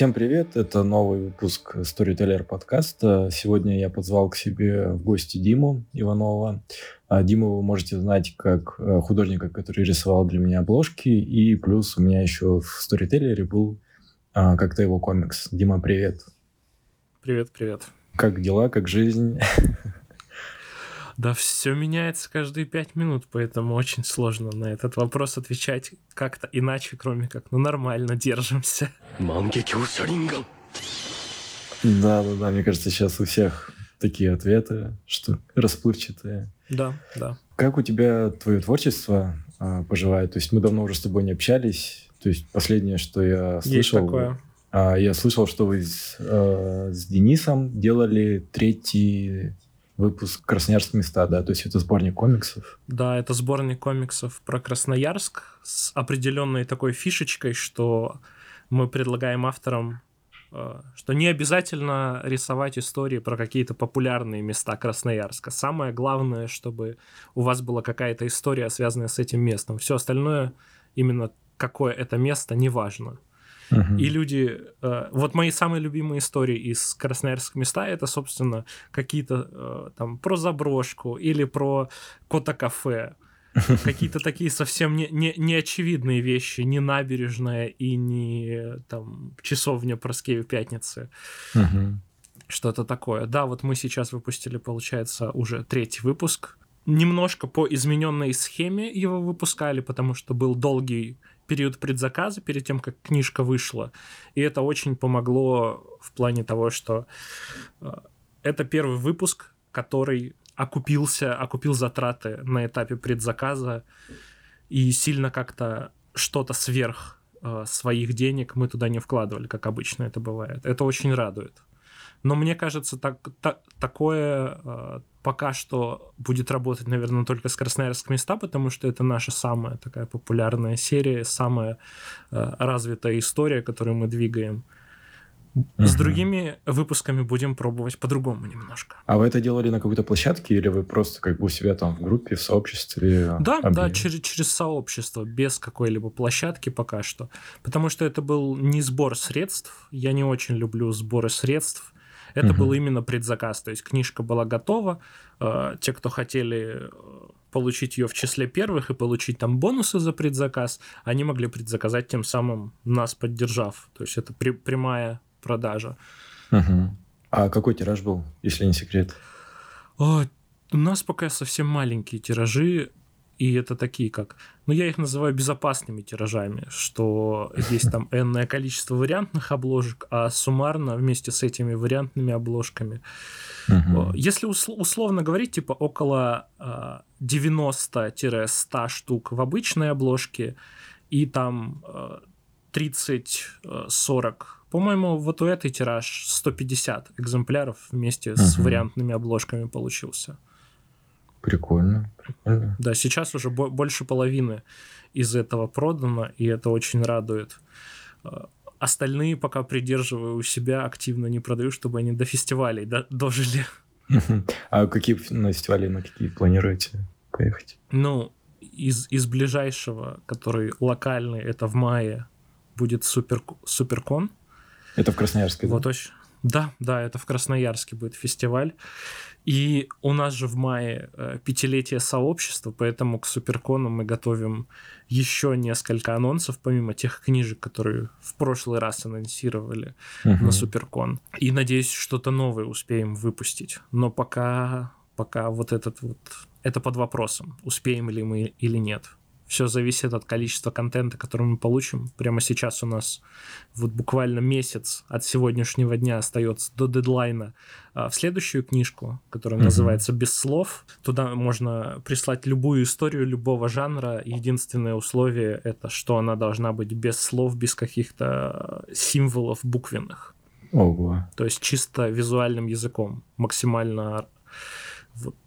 Всем привет, это новый выпуск Storyteller подкаста. Сегодня я позвал к себе в гости Диму Иванова. А Диму вы можете знать как э, художника, который рисовал для меня обложки, и плюс у меня еще в Storyteller был а, как-то его комикс. Дима, привет. Привет, привет. Как дела, как жизнь? Да все меняется каждые пять минут, поэтому очень сложно на этот вопрос отвечать как-то иначе, кроме как, ну нормально, держимся. Да, да, да, мне кажется, сейчас у всех такие ответы, что расплывчатые. Да, да. Как у тебя твое творчество а, поживает? То есть мы давно уже с тобой не общались. То есть последнее, что я слышал... Есть такое. А, я слышал, что вы с, а, с Денисом делали третий выпуск «Красноярск места», да? То есть это сборник комиксов? Да, это сборник комиксов про Красноярск с определенной такой фишечкой, что мы предлагаем авторам э, что не обязательно рисовать истории про какие-то популярные места Красноярска. Самое главное, чтобы у вас была какая-то история, связанная с этим местом. Все остальное, именно какое это место, неважно. Uh-huh. И люди... Э, вот мои самые любимые истории из Красноярского места, это, собственно, какие-то э, там про заброшку или про кота-кафе. Какие-то такие совсем не, не, неочевидные вещи, не набережная и не там часовня Проскеви Пятницы. Uh-huh. Что-то такое. Да, вот мы сейчас выпустили, получается, уже третий выпуск. Немножко по измененной схеме его выпускали, потому что был долгий период предзаказа перед тем, как книжка вышла. И это очень помогло в плане того, что э, это первый выпуск, который окупился, окупил затраты на этапе предзаказа и сильно как-то что-то сверх э, своих денег мы туда не вкладывали, как обычно это бывает. Это очень радует. Но мне кажется, так, так, такое э, пока что будет работать, наверное, только с Красноярского места, потому что это наша самая такая популярная серия, самая э, развитая история, которую мы двигаем. Угу. С другими выпусками будем пробовать по-другому немножко. А вы это делали на какой-то площадке или вы просто как бы у себя там в группе, в сообществе? Да, объявили? да, через, через сообщество, без какой-либо площадки пока что. Потому что это был не сбор средств. Я не очень люблю сборы средств. Это угу. был именно предзаказ, то есть книжка была готова. Э, те, кто хотели э, получить ее в числе первых и получить там бонусы за предзаказ, они могли предзаказать тем самым нас поддержав. То есть это при, прямая продажа. Угу. А какой тираж был, если не секрет? О, у нас пока совсем маленькие тиражи и это такие как, ну я их называю безопасными тиражами, что есть там энное количество вариантных обложек, а суммарно вместе с этими вариантными обложками, угу. если усл- условно говорить, типа около 90-100 а, штук в обычной обложке и там 30-40 по-моему, вот у этой тираж 150 экземпляров вместе угу. с вариантными обложками получился. Прикольно, прикольно. Да, сейчас уже больше половины из этого продано, и это очень радует. А, остальные пока придерживаю у себя, активно не продаю, чтобы они до фестивалей дожили. А какие на фестивали, на какие планируете поехать? Ну, из, из ближайшего, который локальный, это в мае, будет супер, Суперкон. Это в Красноярске, да? Вот очень. Да, да, это в Красноярске будет фестиваль. И у нас же в мае э, пятилетие сообщества, поэтому к Суперкону мы готовим еще несколько анонсов, помимо тех книжек, которые в прошлый раз анонсировали uh-huh. на Суперкон. И надеюсь, что-то новое успеем выпустить. Но пока, пока вот этот вот это под вопросом, успеем ли мы или нет. Все зависит от количества контента, который мы получим. Прямо сейчас у нас вот буквально месяц от сегодняшнего дня остается до дедлайна а, в следующую книжку, которая mm-hmm. называется «Без слов». Туда можно прислать любую историю любого жанра. Единственное условие — это что она должна быть без слов, без каких-то символов буквенных. Ого. То есть чисто визуальным языком, максимально,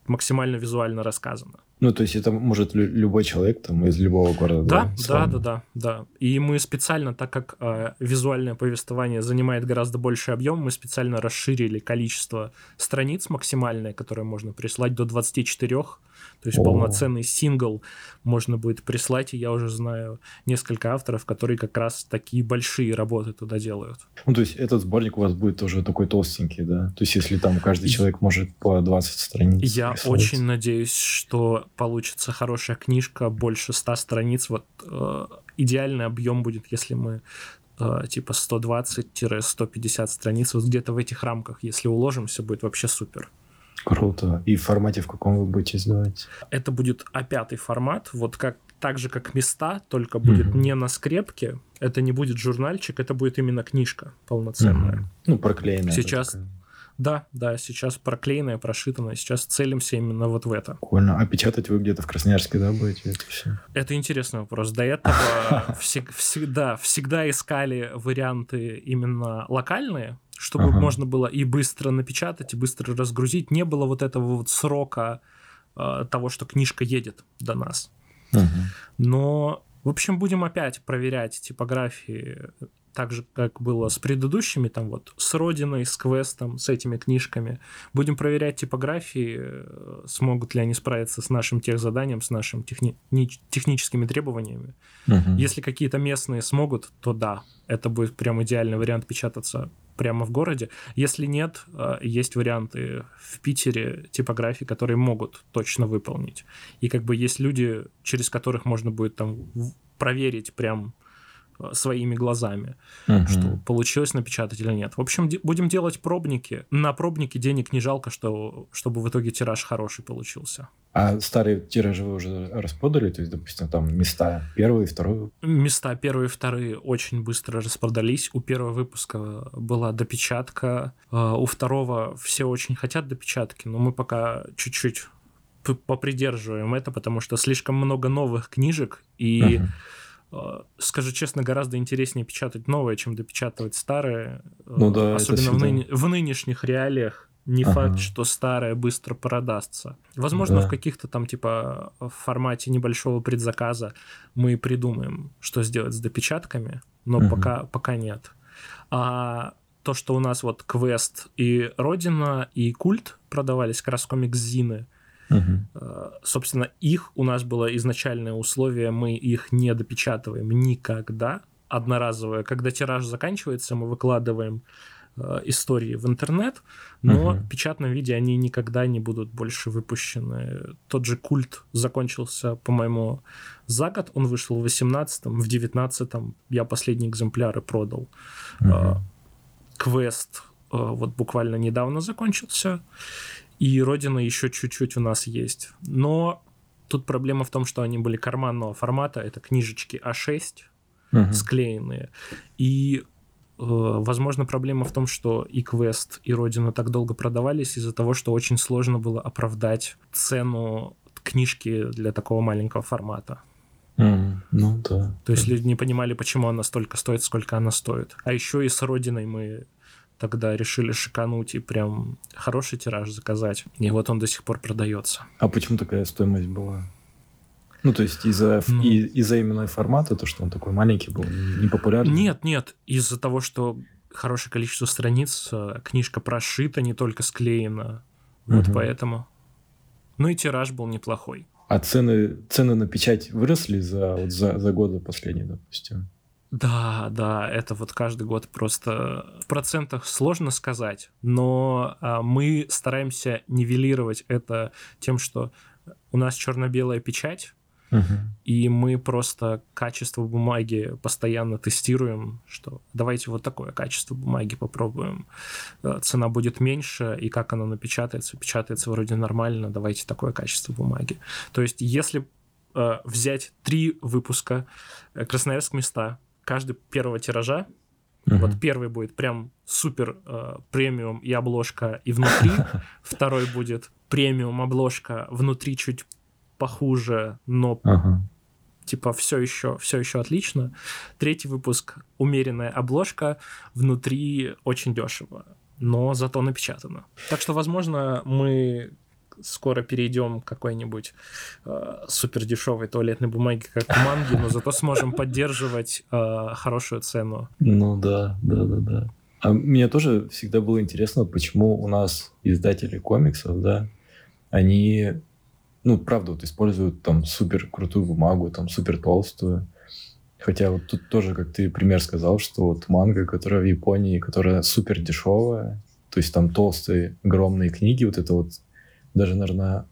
максимально визуально рассказано. Ну, то есть это может любой человек там из любого города. Да, да, да, да, да. И мы специально, так как э, визуальное повествование занимает гораздо больший объем, мы специально расширили количество страниц максимальное, которое можно прислать до 24. То есть О. полноценный сингл можно будет прислать, и я уже знаю несколько авторов, которые как раз такие большие работы туда делают. Ну, то есть этот сборник у вас будет тоже такой толстенький, да? То есть если там каждый человек может по 20 страниц Я прислать. очень надеюсь, что получится хорошая книжка, больше 100 страниц. Вот э, идеальный объем будет, если мы э, типа 120-150 страниц, вот где-то в этих рамках, если уложимся, будет вообще супер. Круто. И в формате в каком вы будете издавать? Это будет А5 формат, вот как так же, как места, только будет mm-hmm. не на скрепке. Это не будет журнальчик, это будет именно книжка полноценная. Mm-hmm. Ну, проклеенная. Сейчас, такая. Да, да, сейчас проклеенное, прошитанное. Сейчас целимся именно вот в это. Прикольно. А печатать вы где-то в Красноярске, да, будете это все? Это интересный вопрос. До этого всегда, всегда искали варианты именно локальные, чтобы ага. можно было и быстро напечатать, и быстро разгрузить. Не было вот этого вот срока э, того, что книжка едет до нас. Ага. Но, в общем, будем опять проверять типографии так же, как было с предыдущими, там вот с Родиной, с Квестом, с этими книжками. Будем проверять типографии, э, смогут ли они справиться с нашим техзаданием, с нашими техни- техническими требованиями. Угу. Если какие-то местные смогут, то да, это будет прям идеальный вариант печататься прямо в городе. Если нет, э, есть варианты в Питере типографии, которые могут точно выполнить. И как бы есть люди, через которых можно будет там проверить прям своими глазами, угу. что получилось напечатать или нет. В общем, будем делать пробники. На пробники денег не жалко, что, чтобы в итоге тираж хороший получился. А старые тиражи вы уже распродали? То есть, допустим, там места первые, вторые? Места первые, вторые очень быстро распродались. У первого выпуска была допечатка. А, у второго все очень хотят допечатки, но мы пока чуть-чуть попридерживаем это, потому что слишком много новых книжек, и uh Э, скажу честно, гораздо интереснее печатать новое, чем допечатывать старое. Э, ну, да, Особенно в, ныне, в нынешних реалиях. Не ага. факт, что старое быстро продастся. Возможно, да. в каких-то там, типа, в формате небольшого предзаказа мы придумаем, что сделать с допечатками, но угу. пока, пока нет. А то, что у нас вот квест и Родина, и культ продавались, как раз комикс-зины, Угу. Собственно, их у нас было изначальное условие, мы их не допечатываем никогда, одноразовое. Когда тираж заканчивается, мы выкладываем истории в интернет, но угу. в печатном виде они никогда не будут больше выпущены. Тот же культ закончился, по-моему, за год. Он вышел в 18-м, в 19-м я последние экземпляры продал. Угу. Квест вот буквально недавно закончился и Родина еще чуть-чуть у нас есть. Но тут проблема в том, что они были карманного формата, это книжечки А6 угу. склеенные. И э, Возможно, проблема в том, что и Квест, и Родина так долго продавались из-за того, что очень сложно было оправдать цену книжки для такого маленького формата. Mm, ну да. То есть люди не понимали, почему она столько стоит, сколько она стоит. А еще и с Родиной мы тогда решили шикануть и прям хороший тираж заказать. И вот он до сих пор продается. А почему такая стоимость была? Ну, то есть из-за ну, из именно формата, то, что он такой маленький был, непопулярный? Нет, нет. Из-за того, что хорошее количество страниц, э, книжка прошита, не только склеена. Вот угу. поэтому. Ну и тираж был неплохой. А цены, цены на печать выросли за, вот за, за годы последние, допустим? Да, да, это вот каждый год просто в процентах сложно сказать, но а, мы стараемся нивелировать это тем, что у нас черно-белая печать, угу. и мы просто качество бумаги постоянно тестируем, что давайте вот такое качество бумаги попробуем, э, цена будет меньше, и как оно напечатается, печатается вроде нормально, давайте такое качество бумаги. То есть если э, взять три выпуска э, Красноярск места, каждый первого тиража. Uh-huh. Вот первый будет прям супер э, премиум и обложка и внутри. Второй будет премиум обложка внутри чуть похуже, но uh-huh. типа все еще все еще отлично. Третий выпуск умеренная обложка внутри очень дешево, но зато напечатано. Так что возможно мы скоро перейдем к какой-нибудь э, супер дешевой туалетной бумаге, как в манге, но зато сможем поддерживать э, хорошую цену. Ну да, да, да, да. А мне тоже всегда было интересно, почему у нас издатели комиксов, да, они ну, правда, вот используют там супер крутую бумагу, там супер толстую. Хотя вот тут тоже, как ты пример сказал, что вот манга, которая в Японии, которая супер дешевая, то есть там толстые, огромные книги, вот это вот даже, наверное,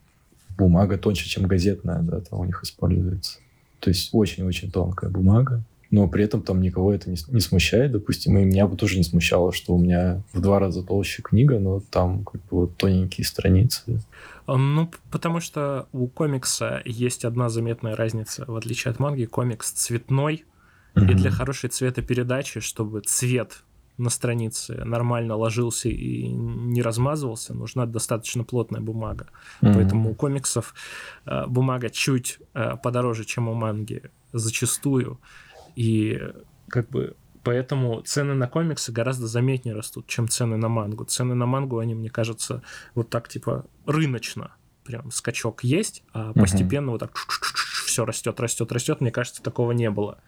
бумага тоньше, чем газетная, да, там у них используется. То есть очень-очень тонкая бумага но при этом там никого это не, не смущает, допустим, и меня бы тоже не смущало, что у меня в два раза толще книга, но там как бы вот тоненькие страницы. Ну, потому что у комикса есть одна заметная разница, в отличие от манги, комикс цветной, mm-hmm. и для хорошей цветопередачи, чтобы цвет на странице нормально ложился и не размазывался, нужна достаточно плотная бумага. Mm-hmm. Поэтому у комиксов э, бумага чуть э, подороже, чем у манги, зачастую. И как бы поэтому цены на комиксы гораздо заметнее растут, чем цены на мангу. Цены на мангу, они, мне кажется, вот так типа рыночно. Прям скачок есть, а постепенно uh-huh. вот так все растет, растет, растет. Мне кажется, такого не было.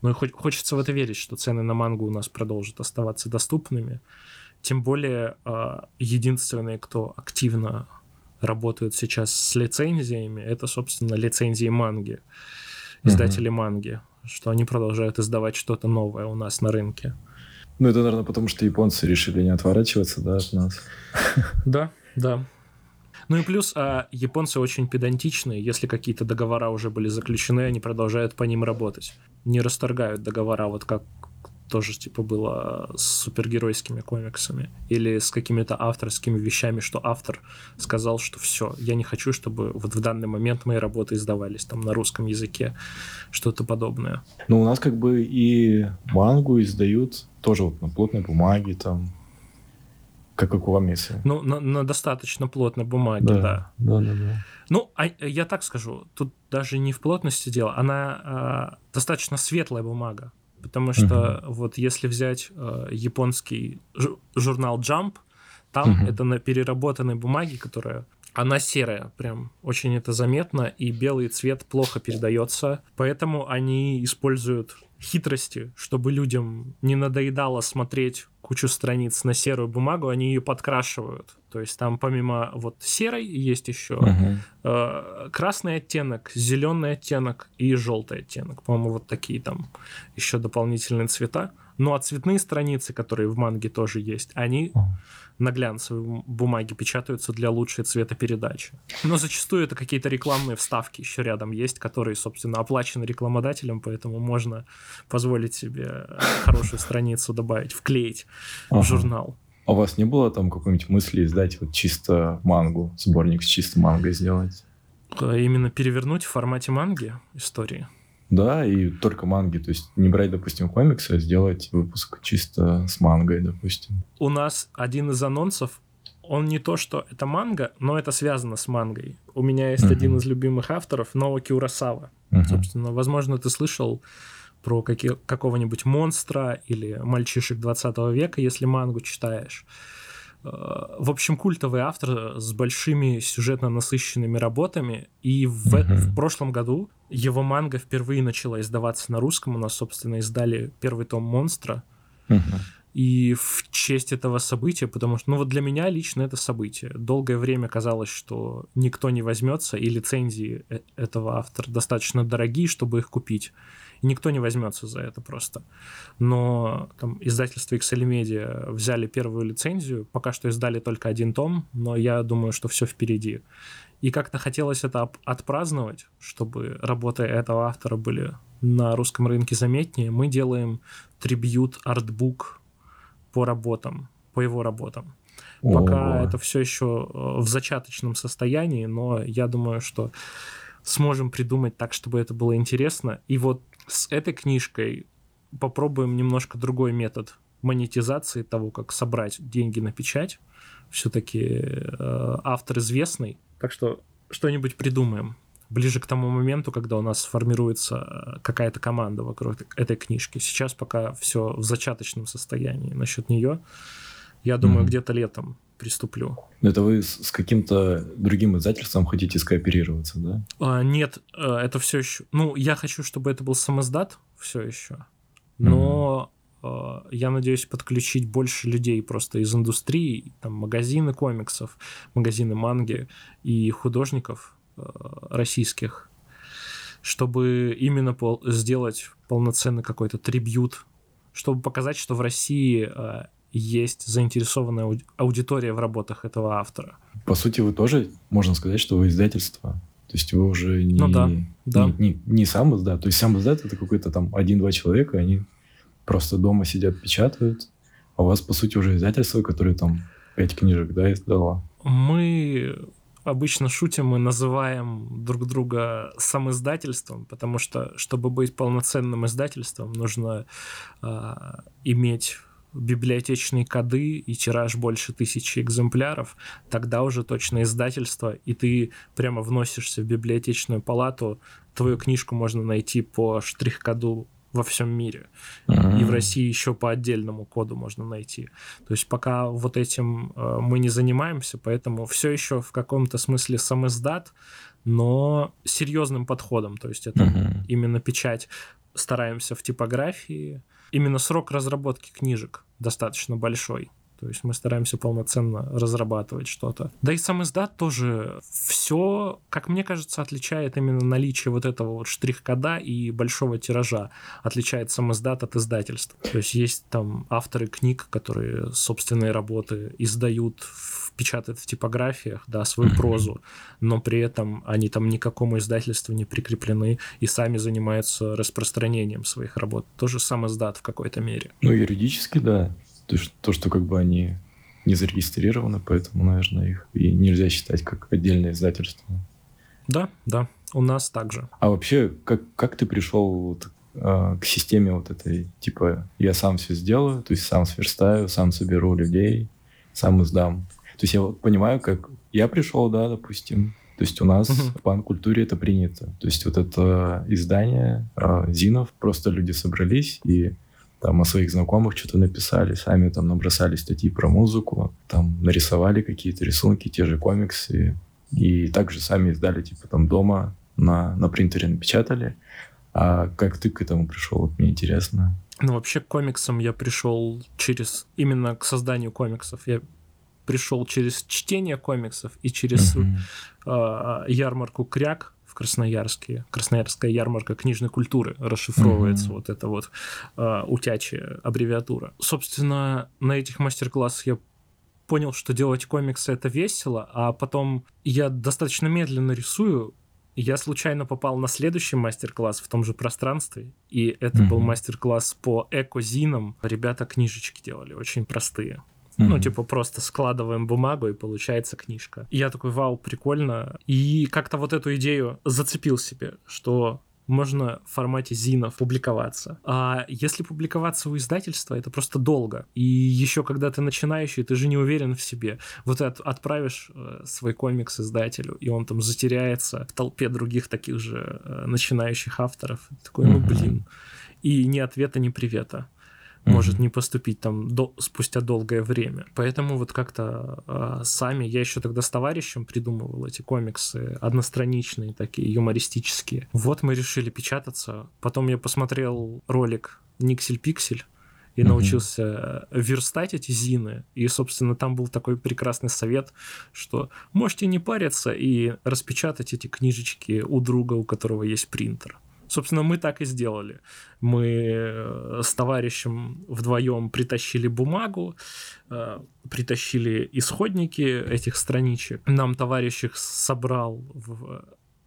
Ну и хочется в это верить, что цены на мангу у нас продолжат оставаться доступными. Тем более а, единственные, кто активно работают сейчас с лицензиями, это, собственно, лицензии манги, издатели uh-huh. манги что они продолжают издавать что-то новое у нас на рынке. Ну, это, наверное, потому что японцы решили не отворачиваться, да, от нас. Да, да. Ну и плюс, а японцы очень педантичные. Если какие-то договора уже были заключены, они продолжают по ним работать. Не расторгают договора, вот как тоже типа было с супергеройскими комиксами или с какими-то авторскими вещами, что автор сказал, что все, я не хочу, чтобы вот в данный момент мои работы издавались там на русском языке, что-то подобное. Ну, у нас как бы и мангу издают тоже вот на плотной бумаге там, как у Курамисы. Ну, на, на достаточно плотной бумаге, да. Да, да, да. да. Ну, а я так скажу, тут даже не в плотности дело, она а, достаточно светлая бумага. Потому что uh-huh. вот если взять э, японский журнал Jump, там uh-huh. это на переработанной бумаге, которая она серая, прям очень это заметно, и белый цвет плохо передается, поэтому они используют хитрости, чтобы людям не надоедало смотреть кучу страниц на серую бумагу, они ее подкрашивают. То есть там помимо вот серой есть еще uh-huh. э, красный оттенок, зеленый оттенок и желтый оттенок. По-моему, вот такие там еще дополнительные цвета. Ну а цветные страницы, которые в манге тоже есть, они uh-huh на глянцевой бумаге печатаются для лучшей цветопередачи. Но зачастую это какие-то рекламные вставки еще рядом есть, которые, собственно, оплачены рекламодателем, поэтому можно позволить себе хорошую страницу добавить, вклеить ага. в журнал. А у вас не было там какой-нибудь мысли издать вот чисто мангу, сборник с чисто мангой сделать? Э, именно перевернуть в формате манги истории? Да, и только манги. То есть не брать, допустим, комиксы, а сделать выпуск чисто с мангой, допустим. У нас один из анонсов, он не то, что это манга, но это связано с мангой. У меня есть uh-huh. один из любимых авторов, Ноуки Урасава. Uh-huh. Собственно, возможно, ты слышал про какие, какого-нибудь монстра или мальчишек 20 века, если мангу читаешь. Э, в общем, культовый автор с большими сюжетно насыщенными работами. И в, в прошлом году его манга впервые начала издаваться на русском. У нас, собственно, издали первый том «Монстра». И в честь этого события, потому что, ну вот для меня лично это событие. Долгое время казалось, что никто не возьмется, и лицензии э, этого автора достаточно дорогие, чтобы их купить и никто не возьмется за это просто. Но там, издательство XL Media взяли первую лицензию, пока что издали только один том, но я думаю, что все впереди. И как-то хотелось это отпраздновать, чтобы работы этого автора были на русском рынке заметнее. Мы делаем трибьют артбук по работам, по его работам. Пока Ого. это все еще э, в зачаточном состоянии, но я думаю, что сможем придумать так, чтобы это было интересно. И вот с этой книжкой попробуем немножко другой метод монетизации того, как собрать деньги на печать. Все-таки э, автор известный. Так что что-нибудь придумаем ближе к тому моменту, когда у нас сформируется э, какая-то команда вокруг этой книжки. Сейчас пока все в зачаточном состоянии насчет нее. Я думаю, mm-hmm. где-то летом приступлю. Это вы с каким-то другим издательством хотите скооперироваться, да? А, нет, э, это все еще. Ну, я хочу, чтобы это был самоздат все еще. Но mm-hmm. я надеюсь подключить больше людей просто из индустрии, там магазины комиксов, магазины манги и художников, э, российских, чтобы именно пол- сделать полноценный какой-то трибют, чтобы показать, что в России э, есть заинтересованная аудитория в работах этого автора. По сути, вы тоже, можно сказать, что вы издательство. То есть вы уже не, ну, да, да. не, не, не сам издат. То есть сам издат это какой-то там один-два человека, они просто дома сидят, печатают. А у вас, по сути, уже издательство, которое там пять книжек, да, издало. Мы обычно шутим и называем друг друга сам издательством, потому что, чтобы быть полноценным издательством, нужно э, иметь библиотечные коды и тираж больше тысячи экземпляров, тогда уже точно издательство, и ты прямо вносишься в библиотечную палату, твою книжку можно найти по штрих-коду во всем мире. Mm-hmm. И в России еще по отдельному коду можно найти. То есть пока вот этим э, мы не занимаемся, поэтому все еще в каком-то смысле сам издат, но серьезным подходом. То есть это mm-hmm. именно печать стараемся в типографии, именно срок разработки книжек достаточно большой. То есть мы стараемся полноценно разрабатывать что-то. Да и сам издат тоже все, как мне кажется, отличает именно наличие вот этого вот штрих-кода и большого тиража. Отличает сам издат от издательства. То есть есть там авторы книг, которые собственные работы издают, печатают в типографиях, да, свою прозу, но при этом они там никакому издательству не прикреплены и сами занимаются распространением своих работ. Тоже сам издат в какой-то мере. Ну, юридически, да. То, что, то, что как бы они не зарегистрированы, поэтому, наверное, их и нельзя считать как отдельное издательство. Да, да, у нас также. А вообще, как, как ты пришел вот, э, к системе вот этой, типа, я сам все сделаю, то есть сам сверстаю, сам соберу людей, сам издам. То есть я вот понимаю, как я пришел, да, допустим, то есть у нас uh-huh. в пан-культуре это принято. То есть вот это издание э, Зинов, просто люди собрались и там о своих знакомых что-то написали, сами там набросали статьи про музыку, там нарисовали какие-то рисунки, те же комиксы, и также сами издали, типа, там дома на, на принтере напечатали. А как ты к этому пришел? Вот мне интересно. Ну, вообще, к комиксам я пришел через... Именно к созданию комиксов. Я пришел через чтение комиксов и через uh-huh. э, ярмарку Кряк, Красноярске. Красноярская ярмарка книжной культуры расшифровывается mm-hmm. вот эта вот э, утячая аббревиатура. Собственно, на этих мастер-классах я понял, что делать комиксы это весело, а потом я достаточно медленно рисую. Я случайно попал на следующий мастер-класс в том же пространстве, и это mm-hmm. был мастер-класс по эко-зинам. Ребята книжечки делали, очень простые. Mm-hmm. Ну, типа, просто складываем бумагу, и получается книжка. И я такой, вау, прикольно. И как-то вот эту идею зацепил себе, что можно в формате зинов публиковаться. А если публиковаться у издательства, это просто долго. И еще когда ты начинающий, ты же не уверен в себе. Вот ты от, отправишь э, свой комикс издателю, и он там затеряется в толпе других таких же э, начинающих авторов. Такой, ну блин. И ни ответа, ни привета может не поступить там до, спустя долгое время. Поэтому вот как-то э, сами, я еще тогда с товарищем придумывал эти комиксы, одностраничные такие, юмористические. Вот мы решили печататься. Потом я посмотрел ролик Никсель Пиксель, и mm-hmm. научился верстать эти зины. И, собственно, там был такой прекрасный совет, что можете не париться и распечатать эти книжечки у друга, у которого есть принтер. Собственно, мы так и сделали. Мы э, с товарищем вдвоем притащили бумагу, э, притащили исходники этих страничек. Нам товарищ их собрал в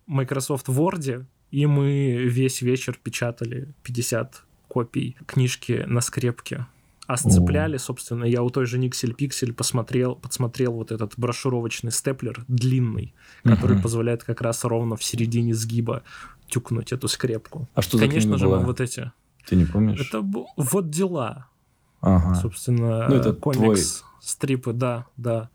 Microsoft Word, и мы весь вечер печатали 50 копий книжки на скрепке. А сцепляли, собственно, я у той же Никсель Пиксель посмотрел, подсмотрел вот этот брошюровочный степлер длинный, который uh-huh. позволяет как раз ровно в середине сгиба тюкнуть эту скрепку. А что Конечно за же, была? мы вот эти. Ты не помнишь? Это вот дела. Ага. Собственно, ну, это комикс, твой... стрипы, да, да.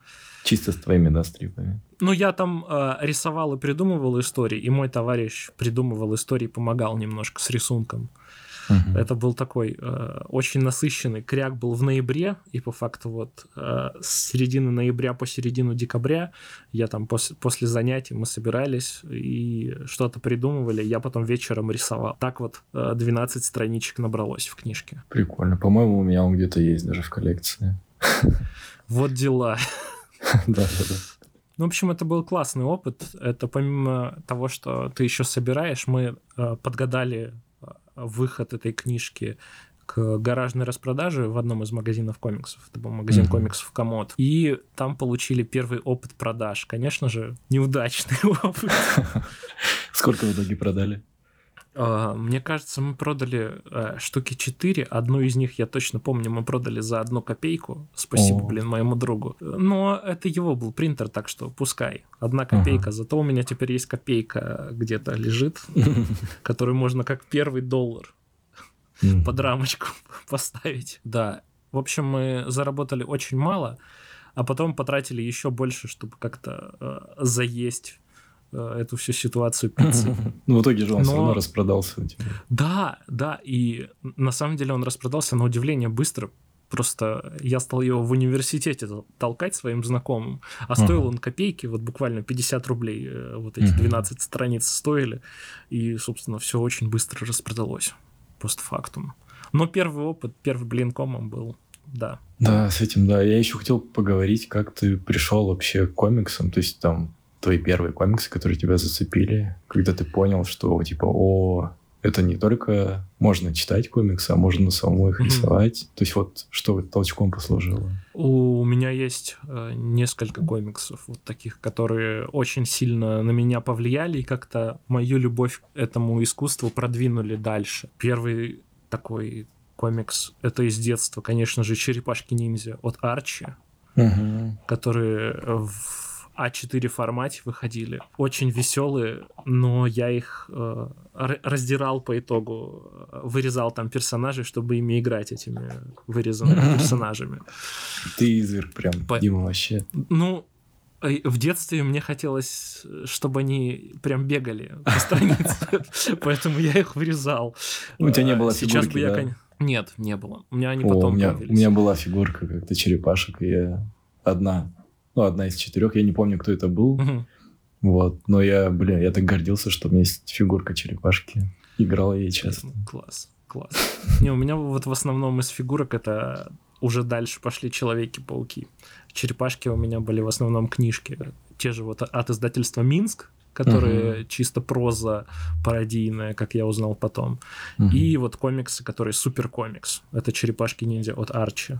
Чисто с твоими, да, стрипами? Ну, я там э, рисовал и придумывал истории, и мой товарищ придумывал истории, помогал немножко с рисунком. Угу. Это был такой э, очень насыщенный. Кряк был в ноябре, и по факту вот э, с середины ноября по середину декабря я там после, после занятий мы собирались и что-то придумывали. Я потом вечером рисовал. Так вот э, 12 страничек набралось в книжке. Прикольно. По-моему, у меня он где-то есть даже в коллекции. Вот дела. Да, да, да. Ну, в общем, это был классный опыт. Это помимо того, что ты еще собираешь, мы э, подгадали выход этой книжки к гаражной распродаже в одном из магазинов комиксов. Это был магазин mm-hmm. комиксов Комод. И там получили первый опыт продаж. Конечно же, неудачный опыт. Сколько в итоге продали? А, мне кажется, мы продали э, штуки 4. Одну из них я точно помню, мы продали за одну копейку. Спасибо, О. блин, моему другу. Но это его был принтер, так что пускай. Одна копейка. Ага. Зато у меня теперь есть копейка где-то лежит, которую можно как первый доллар под рамочку поставить. Да. В общем, мы заработали очень мало, а потом потратили еще больше, чтобы как-то э, заесть эту всю ситуацию пиццы. Ну, в итоге же он Но... все равно распродался. Да, да, и на самом деле он распродался на удивление быстро. Просто я стал его в университете толкать своим знакомым, а стоил uh-huh. он копейки, вот буквально 50 рублей, э, вот эти 12 uh-huh. страниц стоили, и, собственно, все очень быстро распродалось, постфактум. Но первый опыт, первый блин комом был, да. Да, с этим, да. Я еще хотел поговорить, как ты пришел вообще к комиксам, то есть там твои первые комиксы, которые тебя зацепили, когда ты понял, что типа, о, это не только можно читать комиксы, а можно самому их mm-hmm. рисовать. То есть вот что толчком послужило? У меня есть э, несколько комиксов вот таких, которые очень сильно на меня повлияли и как-то мою любовь к этому искусству продвинули дальше. Первый такой комикс это из детства, конечно же, Черепашки-ниндзя от Арчи, mm-hmm. которые в а4 формате выходили. Очень веселые, но я их э, раздирал по итогу. Вырезал там персонажей, чтобы ими играть этими вырезанными персонажами. Ты изверг прям, по... Дима, вообще. Ну, э, в детстве мне хотелось, чтобы они прям бегали по странице, поэтому я их вырезал. У тебя не было Сейчас бы я, Нет, не было. У меня они потом у меня была фигурка как-то черепашек, и я одна ну, одна из четырех, я не помню, кто это был. Вот, но я, блин, я так гордился, что у меня есть фигурка черепашки. Играл ей часто. Класс, класс. Не, у меня вот в основном из фигурок это уже дальше пошли Человеки-пауки. Черепашки у меня были в основном книжки. Те же вот от издательства Минск, которые угу. чисто проза пародийная, как я узнал потом. Угу. И вот комиксы, которые супер комикс. Это Черепашки-ниндзя от Арчи.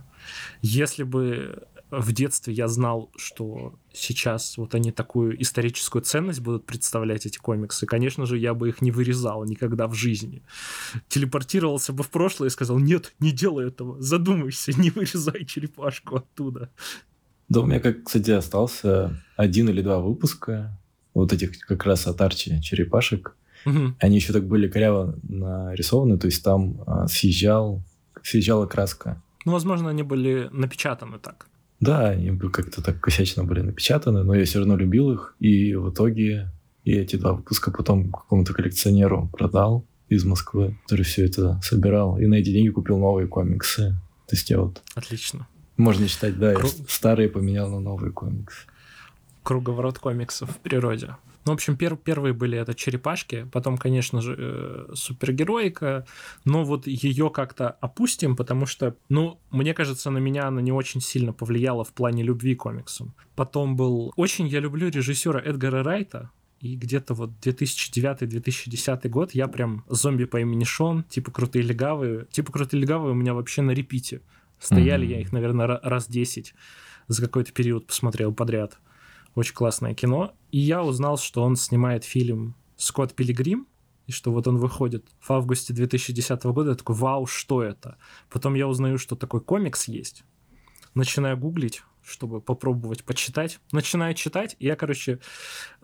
Если бы в детстве я знал, что сейчас вот они такую историческую ценность будут представлять, эти комиксы, конечно же, я бы их не вырезал никогда в жизни. Телепортировался бы в прошлое и сказал, нет, не делай этого, задумайся, не вырезай черепашку оттуда. Да, у меня, как, кстати, остался один или два выпуска вот этих как раз от Арчи черепашек. Угу. Они еще так были коряво нарисованы, то есть там а, съезжал, съезжала краска. Ну, возможно, они были напечатаны так. Да, они как-то так косячно были напечатаны, но я все равно любил их. И в итоге я эти два выпуска потом какому-то коллекционеру продал из Москвы, который все это собирал. И на эти деньги купил новые комиксы. То есть я вот... Отлично. Можно читать, да, Кру... я старые поменял на новые комиксы. Круговорот комиксов в природе. Ну, в общем, пер первые были это черепашки, потом, конечно же, э, супергероика, но вот ее как-то опустим, потому что, ну, мне кажется, на меня она не очень сильно повлияла в плане любви к комиксам. Потом был... Очень я люблю режиссера Эдгара Райта, и где-то вот 2009-2010 год я прям зомби по имени Шон, типа крутые легавые. Типа крутые легавые у меня вообще на репите. Стояли mm-hmm. я их, наверное, раз 10 за какой-то период посмотрел подряд. Очень классное кино. И я узнал, что он снимает фильм «Скотт Пилигрим», и что вот он выходит в августе 2010 года, я такой, вау, что это? Потом я узнаю, что такой комикс есть. Начинаю гуглить, чтобы попробовать почитать. Начинаю читать, и я, короче,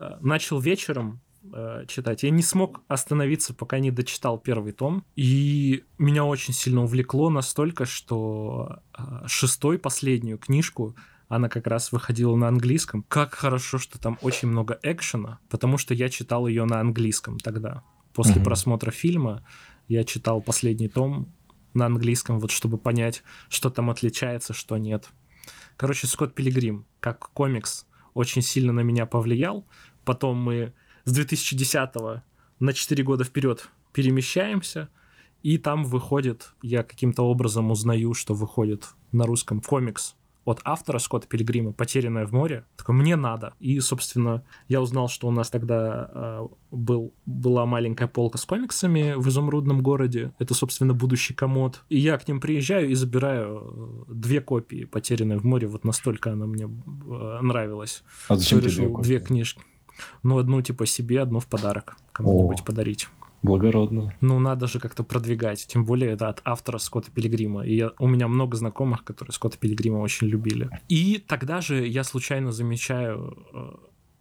э, начал вечером э, читать. Я не смог остановиться, пока не дочитал первый том. И меня очень сильно увлекло настолько, что э, шестой, последнюю книжку она как раз выходила на английском. Как хорошо, что там очень много экшена, потому что я читал ее на английском тогда. После mm-hmm. просмотра фильма я читал последний том на английском, вот чтобы понять, что там отличается, что нет. Короче, Скотт Пилигрим, как комикс, очень сильно на меня повлиял. Потом мы с 2010 на 4 года вперед перемещаемся, и там выходит, я каким-то образом узнаю, что выходит на русском комикс от автора Скотта Пилигрима «Потерянное в море». Такой, мне надо. И, собственно, я узнал, что у нас тогда э, был, была маленькая полка с комиксами в изумрудном городе. Это, собственно, будущий комод. И я к ним приезжаю и забираю э, две копии «Потерянное в море». Вот настолько она мне э, нравилась. А зачем ты решил две, две книжки? Ну, одну типа себе, одну в подарок кому-нибудь подарить. Благородно. Ну, надо же как-то продвигать. Тем более это от автора Скотта Пилигрима. И я, у меня много знакомых, которые Скотта Пилигрима очень любили. И тогда же я случайно замечаю, э,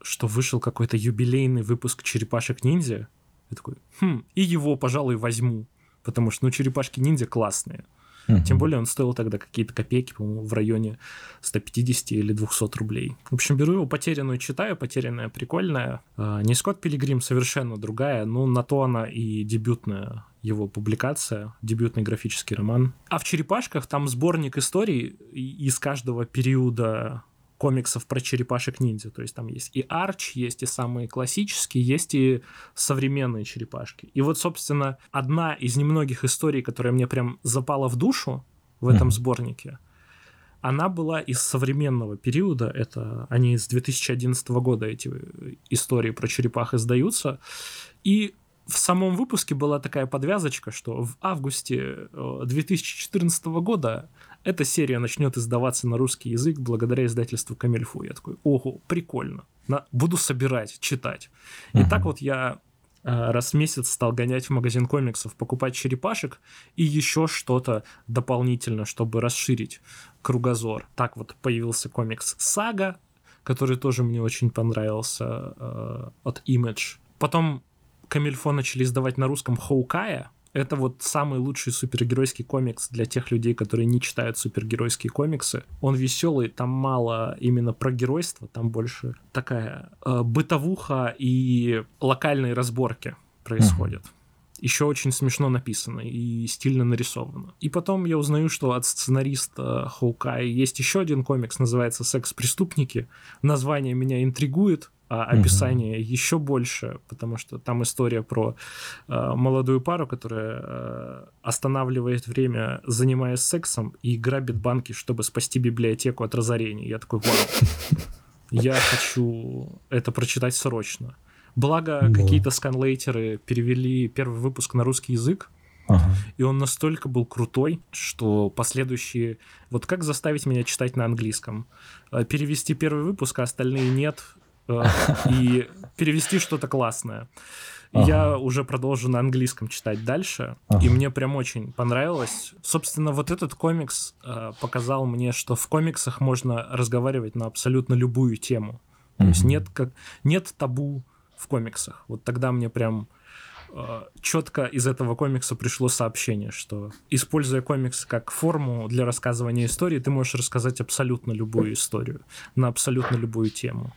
что вышел какой-то юбилейный выпуск «Черепашек-ниндзя». Я такой, хм, и его, пожалуй, возьму. Потому что, ну, «Черепашки-ниндзя» классные. Угу. Тем более он стоил тогда какие-то копейки, по-моему, в районе 150 или 200 рублей. В общем, беру его потерянную, читаю, потерянная прикольная. А, не Скотт Пилигрим, совершенно другая, но на то она и дебютная его публикация, дебютный графический роман. А в «Черепашках» там сборник историй из каждого периода комиксов про черепашек-ниндзя. То есть там есть и Арч, есть и самые классические, есть и современные черепашки. И вот, собственно, одна из немногих историй, которая мне прям запала в душу в этом mm-hmm. сборнике, она была из современного периода. Это они из 2011 года эти истории про черепах издаются. И в самом выпуске была такая подвязочка, что в августе 2014 э, года эта серия начнет издаваться на русский язык благодаря издательству Камельфу. Я такой, ого, прикольно. На, буду собирать, читать. Uh-huh. И так вот я э, раз в месяц стал гонять в магазин комиксов, покупать черепашек и еще что-то дополнительно, чтобы расширить кругозор. Так вот появился комикс Сага, который тоже мне очень понравился э, от Image. Потом Камильфо начали издавать на русском Хоукая, это вот самый лучший супергеройский комикс для тех людей, которые не читают супергеройские комиксы. Он веселый, там мало именно про геройство, там больше такая э, бытовуха и локальные разборки происходят. Еще очень смешно написано и стильно нарисовано. И потом я узнаю, что от сценариста Хоукай есть еще один комикс, называется «Секс-преступники». Название меня интригует, а описание угу. еще больше, потому что там история про э, молодую пару, которая э, останавливает время, занимаясь сексом, и грабит банки, чтобы спасти библиотеку от разорения. Я такой, вау, я хочу это прочитать срочно. Благо, да. какие-то сканлейтеры перевели первый выпуск на русский язык, Ага. И он настолько был крутой, что последующие... Вот как заставить меня читать на английском? Э, перевести первый выпуск, а остальные нет. Э, и перевести что-то классное. Ага. Я уже продолжу на английском читать дальше, ага. и мне прям очень понравилось. Собственно, вот этот комикс э, показал мне, что в комиксах можно разговаривать на абсолютно любую тему. То есть нет, как, нет табу в комиксах. Вот тогда мне прям э, четко из этого комикса пришло сообщение, что используя комикс как форму для рассказывания истории, ты можешь рассказать абсолютно любую историю на абсолютно любую тему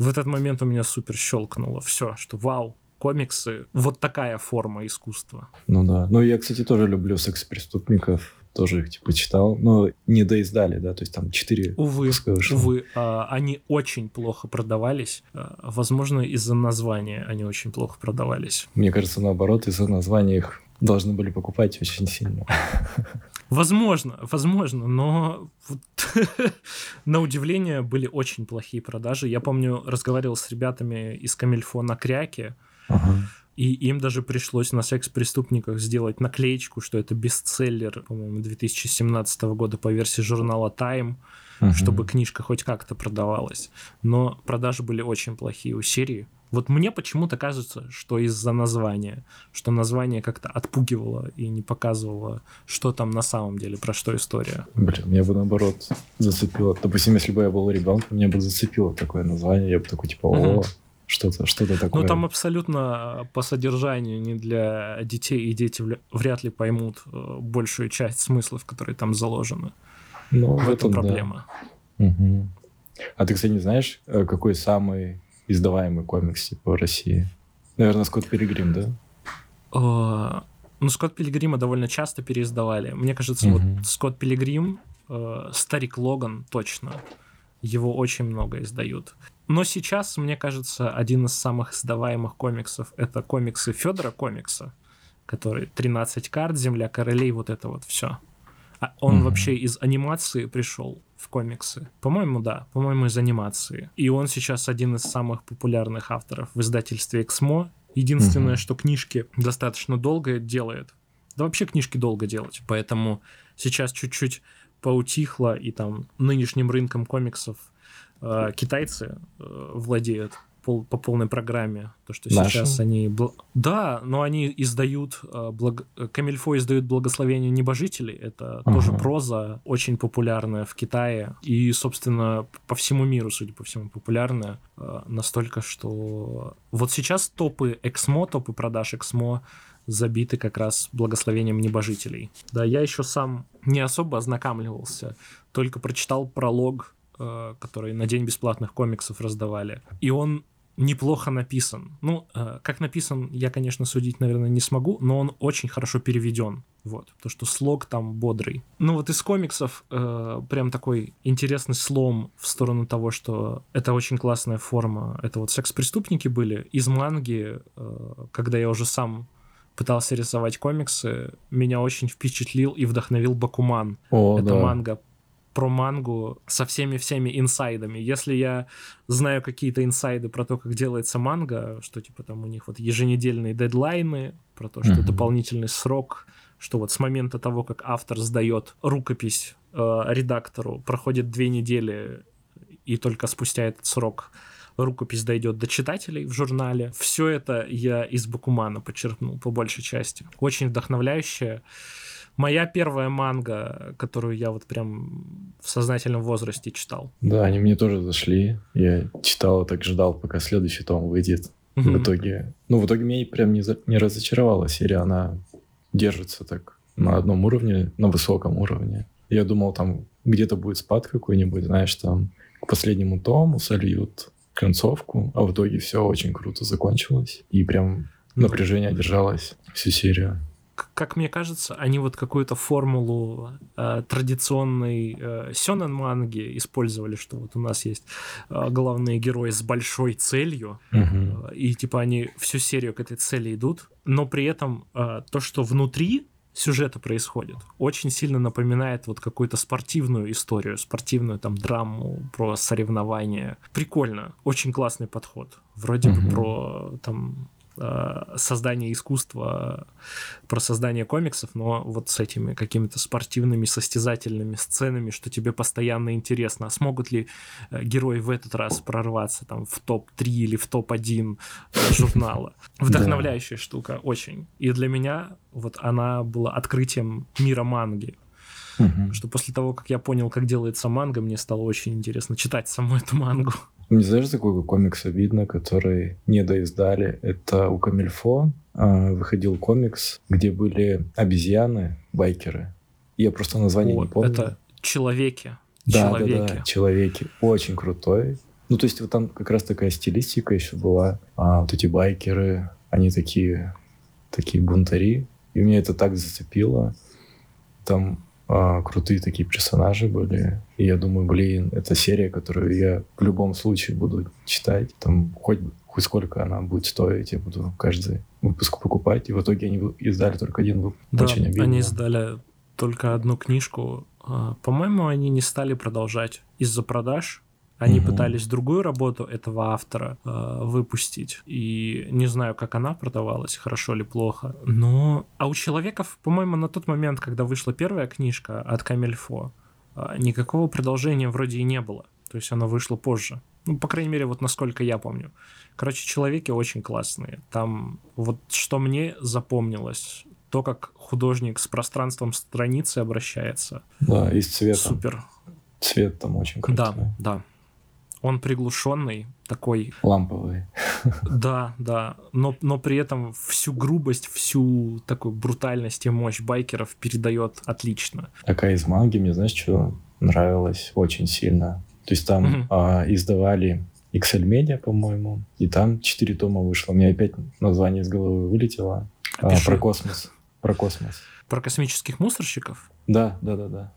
в этот момент у меня супер щелкнуло все, что вау, комиксы, вот такая форма искусства. Ну да. Ну, я, кстати, тоже люблю секс-преступников, тоже их типа читал, но не доиздали, да, то есть там четыре Увы, увы, а, они очень плохо продавались, а, возможно, из-за названия они очень плохо продавались. Мне кажется, наоборот, из-за названия их должны были покупать очень сильно. Возможно, возможно, но на удивление были очень плохие продажи. Я помню, разговаривал с ребятами из Камильфо на Кряке, и им даже пришлось на секс-преступниках сделать наклеечку, что это бестселлер, по-моему, 2017 года по версии журнала Time, чтобы книжка хоть как-то продавалась. Но продажи были очень плохие у серии. Вот мне почему-то кажется, что из-за названия, что название как-то отпугивало и не показывало, что там на самом деле, про что история. Блин, меня бы наоборот зацепило. Допустим, если бы я был ребенком, меня бы зацепило такое название, я бы такой типа, о, что-то, что-то такое. Ну, там абсолютно по содержанию не для детей, и дети вряд ли поймут э, большую часть смыслов, которые там заложены. Ну, в этом проблема. Да. Угу. А ты, кстати, не знаешь, э, какой самый издаваемый комикс типа в России? Наверное, Скотт Пилигрим, да? Ну, Скотт Пилигрима довольно часто переиздавали. Мне кажется, угу. вот Скотт Пилигрим, Старик Логан точно. Его очень много издают. Но сейчас, мне кажется, один из самых издаваемых комиксов это комиксы Федора Комикса, который 13 карт, Земля королей, вот это вот все. А он mm-hmm. вообще из анимации пришел в комиксы. По-моему, да. По-моему, из анимации. И он сейчас один из самых популярных авторов в издательстве Эксмо. Единственное, mm-hmm. что книжки достаточно долго делает. Да вообще книжки долго делать. Поэтому сейчас чуть-чуть поутихло, и там нынешним рынком комиксов китайцы э, владеют пол, по полной программе. То, что Наши? сейчас они... Да, но они издают... Э, благ... Камильфо издают «Благословение небожителей». Это ага. тоже проза, очень популярная в Китае. И, собственно, по всему миру, судя по всему, популярная. Э, настолько, что... Вот сейчас топы Эксмо, топы продаж Эксмо забиты как раз благословением небожителей. Да, я еще сам не особо ознакомливался, только прочитал пролог, э, который на День бесплатных комиксов раздавали. И он неплохо написан. Ну, э, как написан, я, конечно, судить, наверное, не смогу, но он очень хорошо переведен. Вот, то, что слог там бодрый. Ну вот из комиксов э, прям такой интересный слом в сторону того, что это очень классная форма. Это вот секс-преступники были. Из манги, э, когда я уже сам пытался рисовать комиксы, меня очень впечатлил и вдохновил Бакуман. О, Это да. манга про мангу со всеми-всеми инсайдами. Если я знаю какие-то инсайды про то, как делается манга, что типа там у них вот еженедельные дедлайны, про то, что mm-hmm. дополнительный срок, что вот с момента того, как автор сдает рукопись э, редактору, проходит две недели, и только спустя этот срок рукопись дойдет до читателей в журнале. Все это я из Бакумана подчеркнул по большей части. Очень вдохновляющая. Моя первая манга, которую я вот прям в сознательном возрасте читал. Да, они мне тоже зашли. Я читал, так ждал, пока следующий том выйдет. Угу. В итоге... Ну, в итоге меня прям не, за... не разочаровала серия. Она держится так на одном уровне, на высоком уровне. Я думал, там где-то будет спад какой-нибудь, знаешь, там к последнему тому сольют концовку, а в итоге все очень круто закончилось. И прям ну, напряжение держалось всю серию. Как мне кажется, они вот какую-то формулу э, традиционной э, сёнэн манги использовали, что вот у нас есть э, главные герои с большой целью, угу. э, и типа они всю серию к этой цели идут, но при этом э, то, что внутри сюжета происходит. Очень сильно напоминает вот какую-то спортивную историю, спортивную там драму про соревнования. Прикольно, очень классный подход. Вроде угу. бы про там создание искусства, про создание комиксов, но вот с этими какими-то спортивными состязательными сценами, что тебе постоянно интересно, а смогут ли э, герои в этот раз прорваться там в топ-3 или в топ-1 журнала. Вдохновляющая штука, очень. И для меня вот она была открытием мира манги. Угу. Что после того, как я понял, как делается манга, мне стало очень интересно читать саму эту мангу. Не знаешь, такого комикса видно, который не доиздали? Это у Камильфо э, выходил комикс, где были обезьяны, байкеры. Я просто название О, не помню. Это человеки. Да, человеки. да, да, человеки. Очень крутой. Ну, то есть вот там как раз такая стилистика еще была. А, вот эти байкеры, они такие, такие бунтари. И меня это так зацепило. Там а, крутые такие персонажи были. И я думаю, блин, это серия, которую я в любом случае буду читать. Там хоть, хоть сколько она будет стоить, я буду каждый выпуск покупать. И в итоге они издали только один выпуск. Да, Очень обидно. они издали только одну книжку. А, по-моему, они не стали продолжать из-за продаж. Они угу. пытались другую работу этого автора э, выпустить. И не знаю, как она продавалась, хорошо или плохо. Но... А у человеков, по-моему, на тот момент, когда вышла первая книжка от Камельфо, э, никакого продолжения вроде и не было. То есть оно вышло позже. Ну, по крайней мере, вот насколько я помню. Короче, человеки очень классные. Там вот что мне запомнилось, то, как художник с пространством страницы обращается. Да, и с цветом. Супер. Цвет там очень крутой. Да, да. Он приглушенный, такой... Ламповый. Да, да. Но, но при этом всю грубость, всю такую брутальность и мощь байкеров передает отлично. Такая из манги мне, знаешь, что нравилось очень сильно. То есть там угу. а, издавали XL Media, по-моему, и там четыре тома вышло. У меня опять название из головы вылетело. А, про космос. Про космос. Про космических мусорщиков? Да, да, да, да.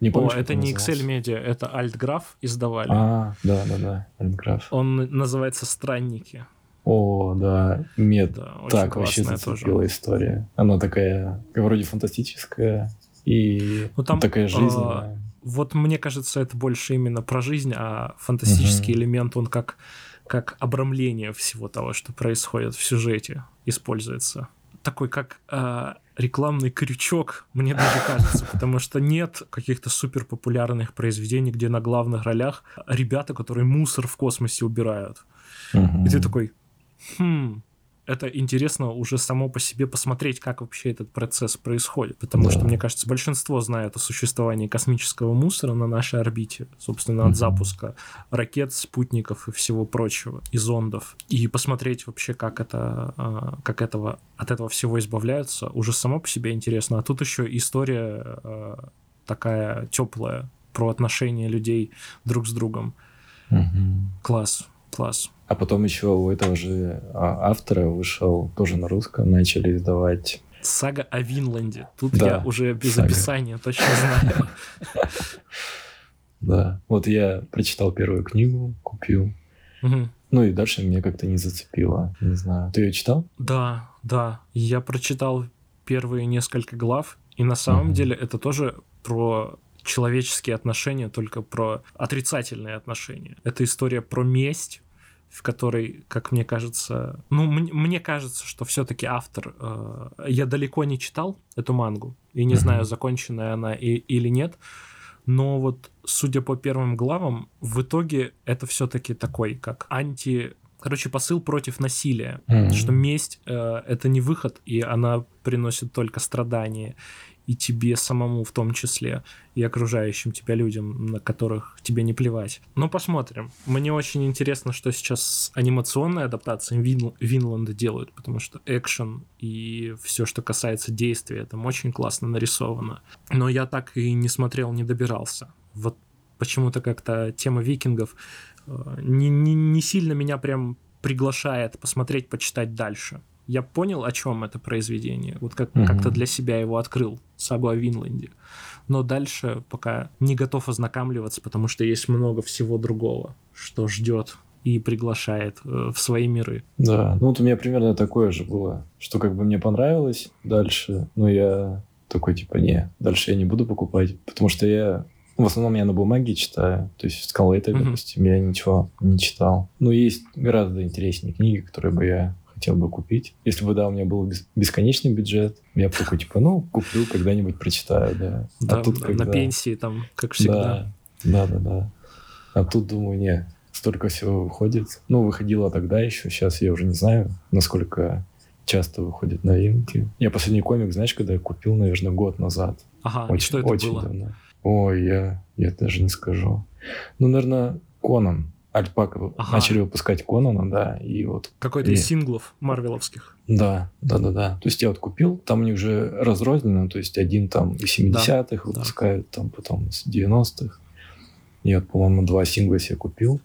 Не помню, О, это не Excel Media, это Altgraph издавали. А, да, да, да, Altgraph. Он называется «Странники». О, да, мед. Да, так вообще зацепила тоже. история. Она такая, вроде фантастическая, И ну, там, такая жизнь. А, вот мне кажется, это больше именно про жизнь, а фантастический угу. элемент, он как, как обрамление всего того, что происходит в сюжете, используется. Такой как э, рекламный крючок, мне даже кажется, потому что нет каких-то супер популярных произведений, где на главных ролях ребята, которые мусор в космосе убирают. И ты такой, хм, это интересно уже само по себе посмотреть, как вообще этот процесс происходит. Потому да. что, мне кажется, большинство знает о существовании космического мусора на нашей орбите, собственно, от mm-hmm. запуска ракет, спутников и всего прочего, и зондов. И посмотреть вообще, как это, а, как этого, от этого всего избавляются, уже само по себе интересно. А тут еще история а, такая теплая про отношения людей друг с другом. Mm-hmm. Класс, класс. А потом еще у этого же а, автора вышел тоже на русском, начали издавать Сага о Винланде. Тут да, я уже без сага. описания точно знаю. Да, вот я прочитал первую книгу, купил. Ну и дальше меня как-то не зацепило. Не знаю. Ты ее читал? Да, да. Я прочитал первые несколько глав, и на самом деле это тоже про человеческие отношения, только про отрицательные отношения. Это история про месть, в которой, как мне кажется, ну, мне, кажется, что все-таки автор, э, я далеко не читал эту мангу, и не mm-hmm. знаю, законченная она и, или нет, но вот, судя по первым главам, в итоге это все-таки такой, как анти... Короче, посыл против насилия, mm-hmm. что месть э, это не выход, и она приносит только страдания и тебе самому в том числе, и окружающим тебя людям, на которых тебе не плевать. Но посмотрим. Мне очень интересно, что сейчас с анимационной адаптацией Вин... Винланда делают, потому что экшен и все, что касается действия, там очень классно нарисовано. Но я так и не смотрел, не добирался. Вот почему-то как-то тема викингов э, не, не, не сильно меня прям приглашает посмотреть, почитать дальше я понял, о чем это произведение. Вот как, mm-hmm. как-то для себя его открыл, сагу о Винленде. Но дальше пока не готов ознакомливаться, потому что есть много всего другого, что ждет и приглашает э, в свои миры. Да, ну вот у меня примерно такое же было, что как бы мне понравилось дальше, но я такой типа, не, дальше я не буду покупать, потому что я в основном я на бумаге читаю, то есть Скаллейта, mm-hmm. допустим, я ничего не читал. Но есть гораздо интереснее книги, которые бы я хотел бы купить. Если бы, да, у меня был бесконечный бюджет, я бы такой, типа, ну, куплю, когда-нибудь прочитаю, да. А да а тут, когда... на пенсии там, как всегда. Да, да, да, да. А тут, думаю, не, столько всего выходит. Ну, выходило тогда еще, сейчас я уже не знаю, насколько часто выходят новинки. Я последний комик, знаешь, когда я купил, наверное, год назад. Ага, очень, и что это очень было? давно. Ой, я, я даже не скажу. Ну, наверное, Конан. Альпака ага. начали выпускать Конана, да, и вот... Какой-то из синглов марвеловских. Да, да, да, да. То есть я вот купил, там у них уже разрознено, то есть один там из 70-х да, выпускают, да. там потом из 90-х. Я вот, по-моему, два сингла себе купил.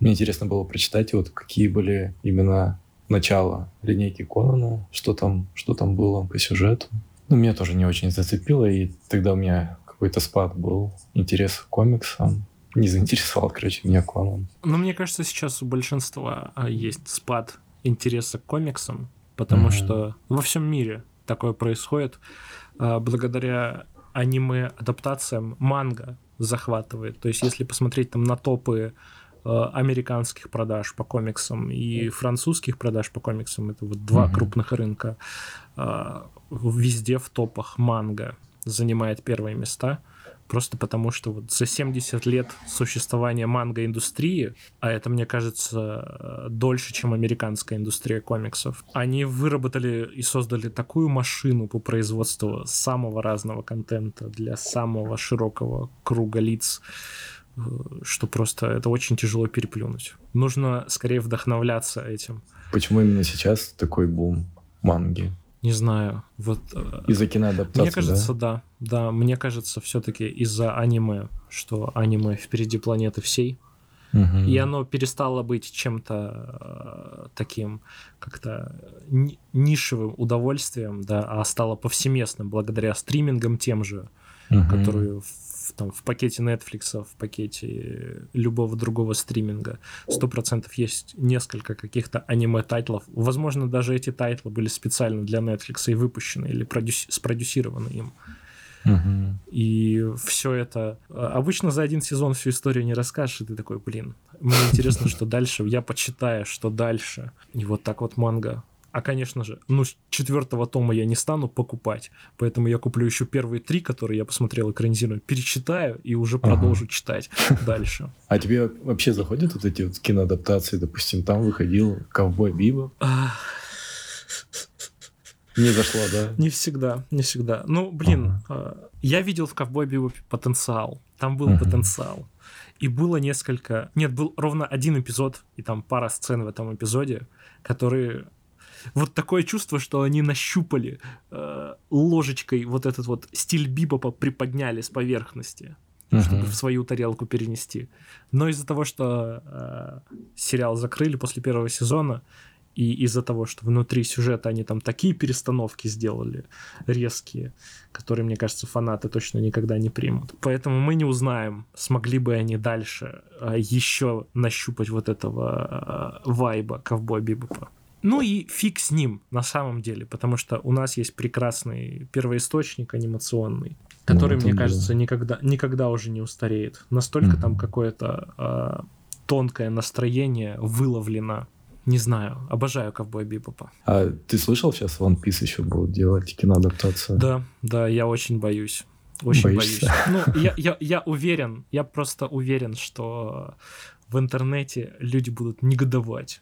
Мне интересно было прочитать, вот какие были именно начало линейки Конана, что там, что там было по сюжету. Ну, меня тоже не очень зацепило, и тогда у меня какой-то спад был интерес к комиксам не заинтересовал, короче, меня Конан. Ну, мне кажется, сейчас у большинства а, есть спад интереса к комиксам, потому mm-hmm. что во всем мире такое происходит. А, благодаря аниме-адаптациям манга захватывает. То есть, если посмотреть там на топы а, американских продаж по комиксам и французских продаж по комиксам, это вот два mm-hmm. крупных рынка, везде в топах манга занимает первые места – Просто потому, что вот за 70 лет существования манго-индустрии, а это, мне кажется, дольше, чем американская индустрия комиксов, они выработали и создали такую машину по производству самого разного контента для самого широкого круга лиц, э, что просто это очень тяжело переплюнуть. Нужно скорее вдохновляться этим. Почему именно сейчас такой бум манги? Не знаю, вот... Э, из-за киноадаптации, Мне кажется, да? да. Да, мне кажется, все таки из-за аниме, что аниме впереди планеты всей. Угу. И оно перестало быть чем-то э, таким как-то нишевым удовольствием, да, а стало повсеместным благодаря стримингам тем же, угу. которые в, там, в пакете Netflix, в пакете любого другого стриминга. Сто процентов есть несколько каких-то аниме-тайтлов. Возможно, даже эти тайтлы были специально для Netflix и выпущены или продюс- спродюсированы им. Мгм. И все это... э, Обычно за один сезон всю историю не расскажешь, и ты такой, блин, мне интересно, что дальше, я почитаю, что дальше. И вот так вот манга. А, конечно же, ну, четвертого тома я не стану покупать, поэтому я куплю еще первые три, которые я посмотрел экранизированно, перечитаю и уже Ага. продолжу читать дальше. А тебе вообще заходят вот эти вот киноадаптации? Допустим, там выходил «Ковбой Биба». Не зашло, да? Не всегда, не всегда. Ну, блин, э, я видел в Ковбой Бибопе потенциал. Там был потенциал. И было несколько... Нет, был ровно один эпизод, и там пара сцен в этом эпизоде, которые... Вот такое чувство, что они нащупали э, ложечкой вот этот вот стиль Бибопа приподняли с поверхности, чтобы Мгм. в свою тарелку перенести. Но из-за того, что э, сериал закрыли после первого сезона, и из-за того, что внутри сюжета они там такие перестановки сделали резкие, которые, мне кажется, фанаты точно никогда не примут. Поэтому мы не узнаем, смогли бы они дальше э, еще нащупать вот этого э, вайба ковбой Бибопа. Ну и фиг с ним на самом деле, потому что у нас есть прекрасный первоисточник анимационный, который, это мне да. кажется, никогда, никогда уже не устареет. Настолько там Мгм. какое-то э, тонкое настроение выловлено. Не знаю, обожаю ковбой Бибопа. А ты слышал, сейчас One Piece еще будут делать киноадаптацию? Да, да, я очень боюсь. Очень Боишься? боюсь. Ну, я, я, я уверен, я просто уверен, что в интернете люди будут негодовать.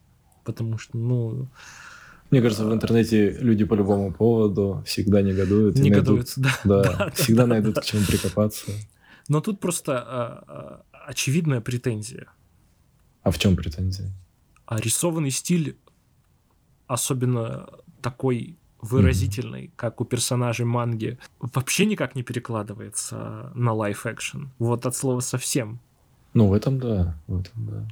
Потому что, ну, Мне кажется, в интернете люди по любому поводу всегда негодуют. и негодуют. Да, найдут- да, Да, да, всегда да, найдут да. к чему прикопаться. Но тут просто а, а, очевидная претензия. А в чем претензия? А рисованный стиль, особенно такой выразительный, как у персонажей манги, вообще никак не перекладывается на лайф-экшен. Вот от слова совсем. Ну, в этом да, в этом да.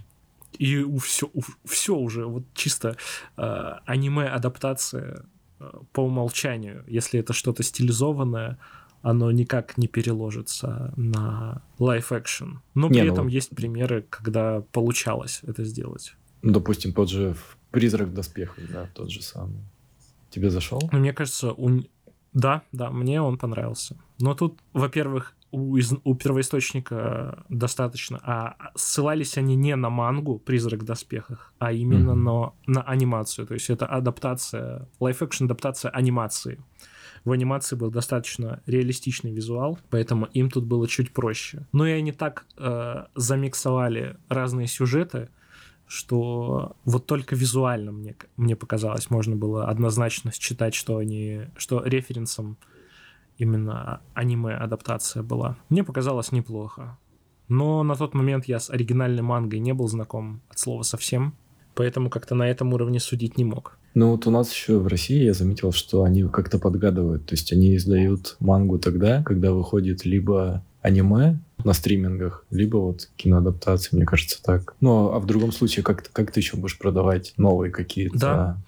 И у все, все уже, вот чисто э, аниме-адаптация э, по умолчанию, если это что-то стилизованное, оно никак не переложится на live-action. Но Не, при ну этом есть примеры, когда получалось это сделать. Ну, допустим, тот же «Призрак в доспехах», да, тот же самый. Тебе зашел? Мне кажется, у... да, да, мне он понравился. Но тут, во-первых, у, из- у первоисточника достаточно, а ссылались они не на мангу «Призрак в доспехах», а именно Мгм. на, на анимацию. То есть это адаптация, live-action адаптация анимации. В анимации был достаточно реалистичный визуал, поэтому им тут было чуть проще. Но и они так э, замиксовали разные сюжеты, что вот только визуально мне, мне показалось, можно было однозначно считать, что они, что референсом именно аниме-адаптация была. Мне показалось неплохо. Но на тот момент я с оригинальной мангой не был знаком от слова совсем, поэтому как-то на этом уровне судить не мог. Ну, вот у нас еще в России я заметил, что они как-то подгадывают. То есть они издают мангу тогда, когда выходит либо аниме на стримингах, либо вот киноадаптации, мне кажется, так. Ну, а в другом случае, как, как ты еще будешь продавать новые какие-то Да.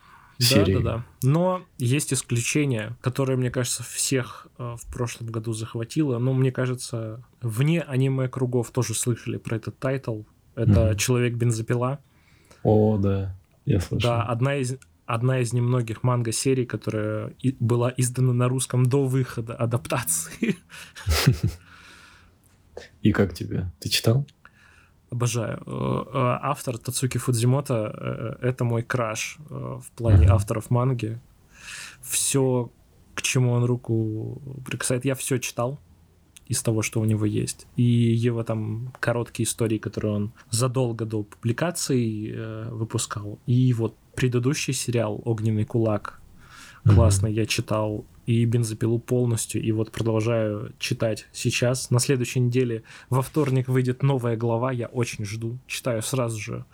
Серии? Да, да, да. Но есть исключение, которое, мне кажется, всех э, в прошлом году захватило. Но мне кажется, вне аниме-кругов тоже слышали про этот тайтл. Это Мгм. «Человек-бензопила». О, да, я слышал. Да, одна из одна из немногих манго-серий, которая и- была издана на русском до выхода адаптации. И как тебе? Ты читал? Обожаю. Э, э, Автор Тацуки Фудзимото э, это мой краш в плане авторов манги. Все, к чему он руку прикасает, я все читал из того, что у него есть. И его там короткие истории, которые он задолго до публикации э, выпускал. И вот предыдущий сериал «Огненный кулак» классный, я читал. И «Бензопилу» полностью. И вот продолжаю читать сейчас. На следующей неделе во вторник выйдет новая глава, я очень жду. Читаю сразу же.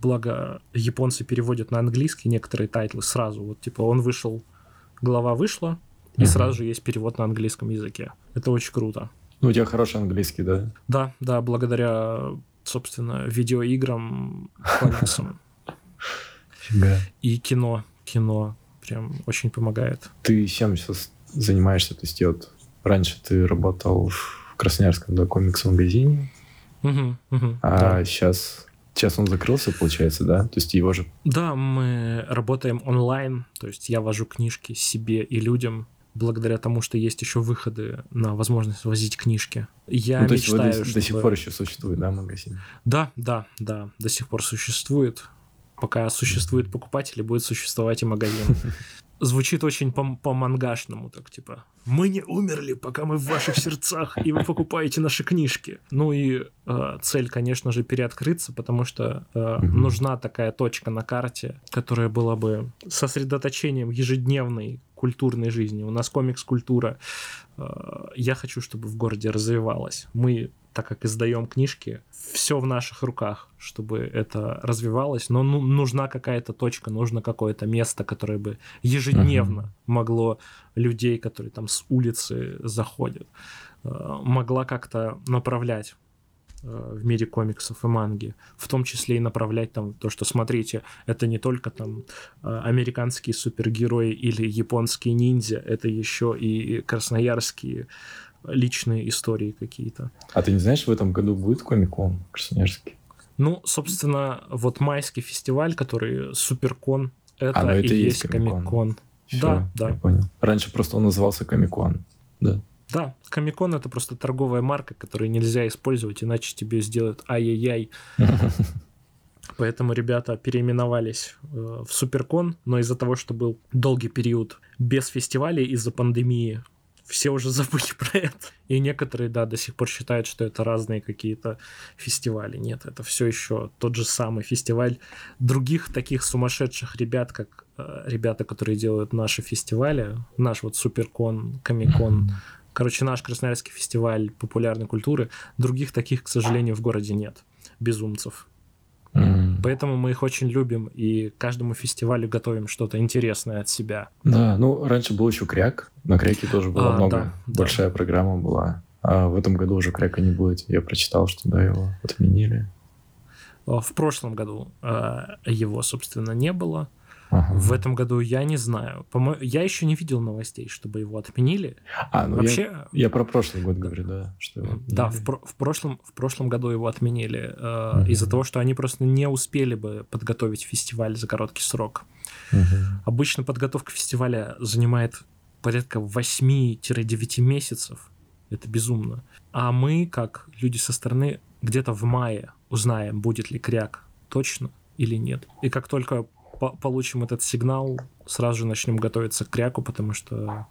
Благо, японцы переводят на английский некоторые тайтлы сразу. Вот, типа, он вышел, глава вышла, и Мгм. сразу же есть перевод на английском языке. Это очень круто. Ну, у тебя хороший английский, да? Да, да, благодаря, собственно, видеоиграм, комиксам и кино. Кино прям очень помогает. Ты чем сейчас занимаешься? То есть, вот раньше ты работал в Красноярском да, комикс-магазине, Мгм, мгм, а да. сейчас, сейчас он закрылся, получается, да? То есть, его же... Да, мы работаем онлайн, то есть я вожу книжки себе и людям, благодаря тому, что есть еще выходы на возможность возить книжки. Я ну, то мечтаю, есть, чтобы... до сих пор еще существует, да, магазин? Да, да, да, до сих пор существует. Пока существует покупатель, будет существовать и магазин. Звучит очень по-мангашному, так типа «Мы не умерли, пока мы в ваших сердцах, и вы покупаете наши книжки». Ну и э, цель, конечно же, переоткрыться, потому что э, нужна такая точка на карте, которая была бы сосредоточением ежедневной культурной жизни. У нас комикс-культура. Э, я хочу, чтобы в городе развивалась. Мы, так как издаем книжки, все в наших руках, чтобы это развивалось, но ну, нужна какая-то точка, нужно какое-то место, которое бы ежедневно uh-huh. могло людей, которые там с улицы заходят, э, могла как-то направлять в мире комиксов и манги, в том числе и направлять там то, что смотрите, это не только там э, американские супергерои или японские ниндзя, это еще и красноярские личные истории какие-то. А ты не знаешь, в этом году будет комикон красноярский? Ну, собственно, вот майский фестиваль, который Суперкон, это, а, ну, это и есть Комикон. Да, да. Я понял. Раньше просто он назывался Комикон. Да. Да, Комикон это просто торговая марка, которую нельзя использовать, иначе тебе сделают ай-яй-яй. Поэтому ребята переименовались э, в Суперкон, но из-за того, что был долгий период без фестивалей из-за пандемии, все уже забыли про это. И некоторые, да, до сих пор считают, что это разные какие-то фестивали. Нет, это все еще тот же самый фестиваль других таких сумасшедших ребят, как э, ребята, которые делают наши фестивали, наш вот Суперкон, Комикон, короче, наш Красноярский фестиваль популярной культуры, других таких, к сожалению, в городе нет, безумцев. Mm. Поэтому мы их очень любим и каждому фестивалю готовим что-то интересное от себя. Да, ну раньше был еще кряк. На кряке тоже было а, много. Да, Большая да. программа была. А в этом году уже кряка не будет. Я прочитал, что да, его отменили. В прошлом году э, его, собственно, не было. Ага. В этом году я не знаю. По я еще не видел новостей, чтобы его отменили. А, ну Вообще... я, я про прошлый год говорю, да. Что его да, в, про в, прошлом, в прошлом году его отменили э, угу. из-за того, что они просто не успели бы подготовить фестиваль за короткий срок. Угу. Обычно подготовка фестиваля занимает порядка 8-9 месяцев. Это безумно. А мы, как люди со стороны, где-то в мае узнаем, будет ли кряк точно или нет. И как только получим этот сигнал, сразу же начнем готовиться к кряку, потому что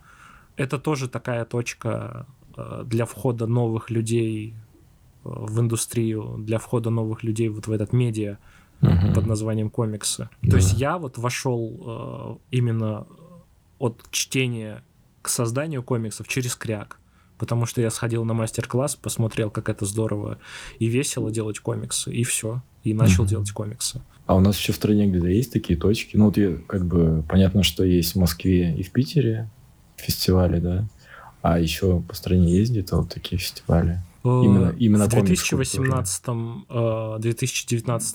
это тоже такая точка э, для входа новых людей э, в индустрию, для входа новых людей вот в этот медиа uh-huh. под названием комиксы. Yeah. То есть я вот вошел э, именно от чтения к созданию комиксов через кряк потому что я сходил на мастер-класс, посмотрел, как это здорово и весело делать комиксы, и все, и начал mm-hmm. делать комиксы. А у нас еще в стране где-то есть такие точки? Ну, вот я, как бы понятно, что есть в Москве и в Питере фестивали, да? А еще по стране есть где-то вот такие фестивали? Э, именно, именно в 2018-2019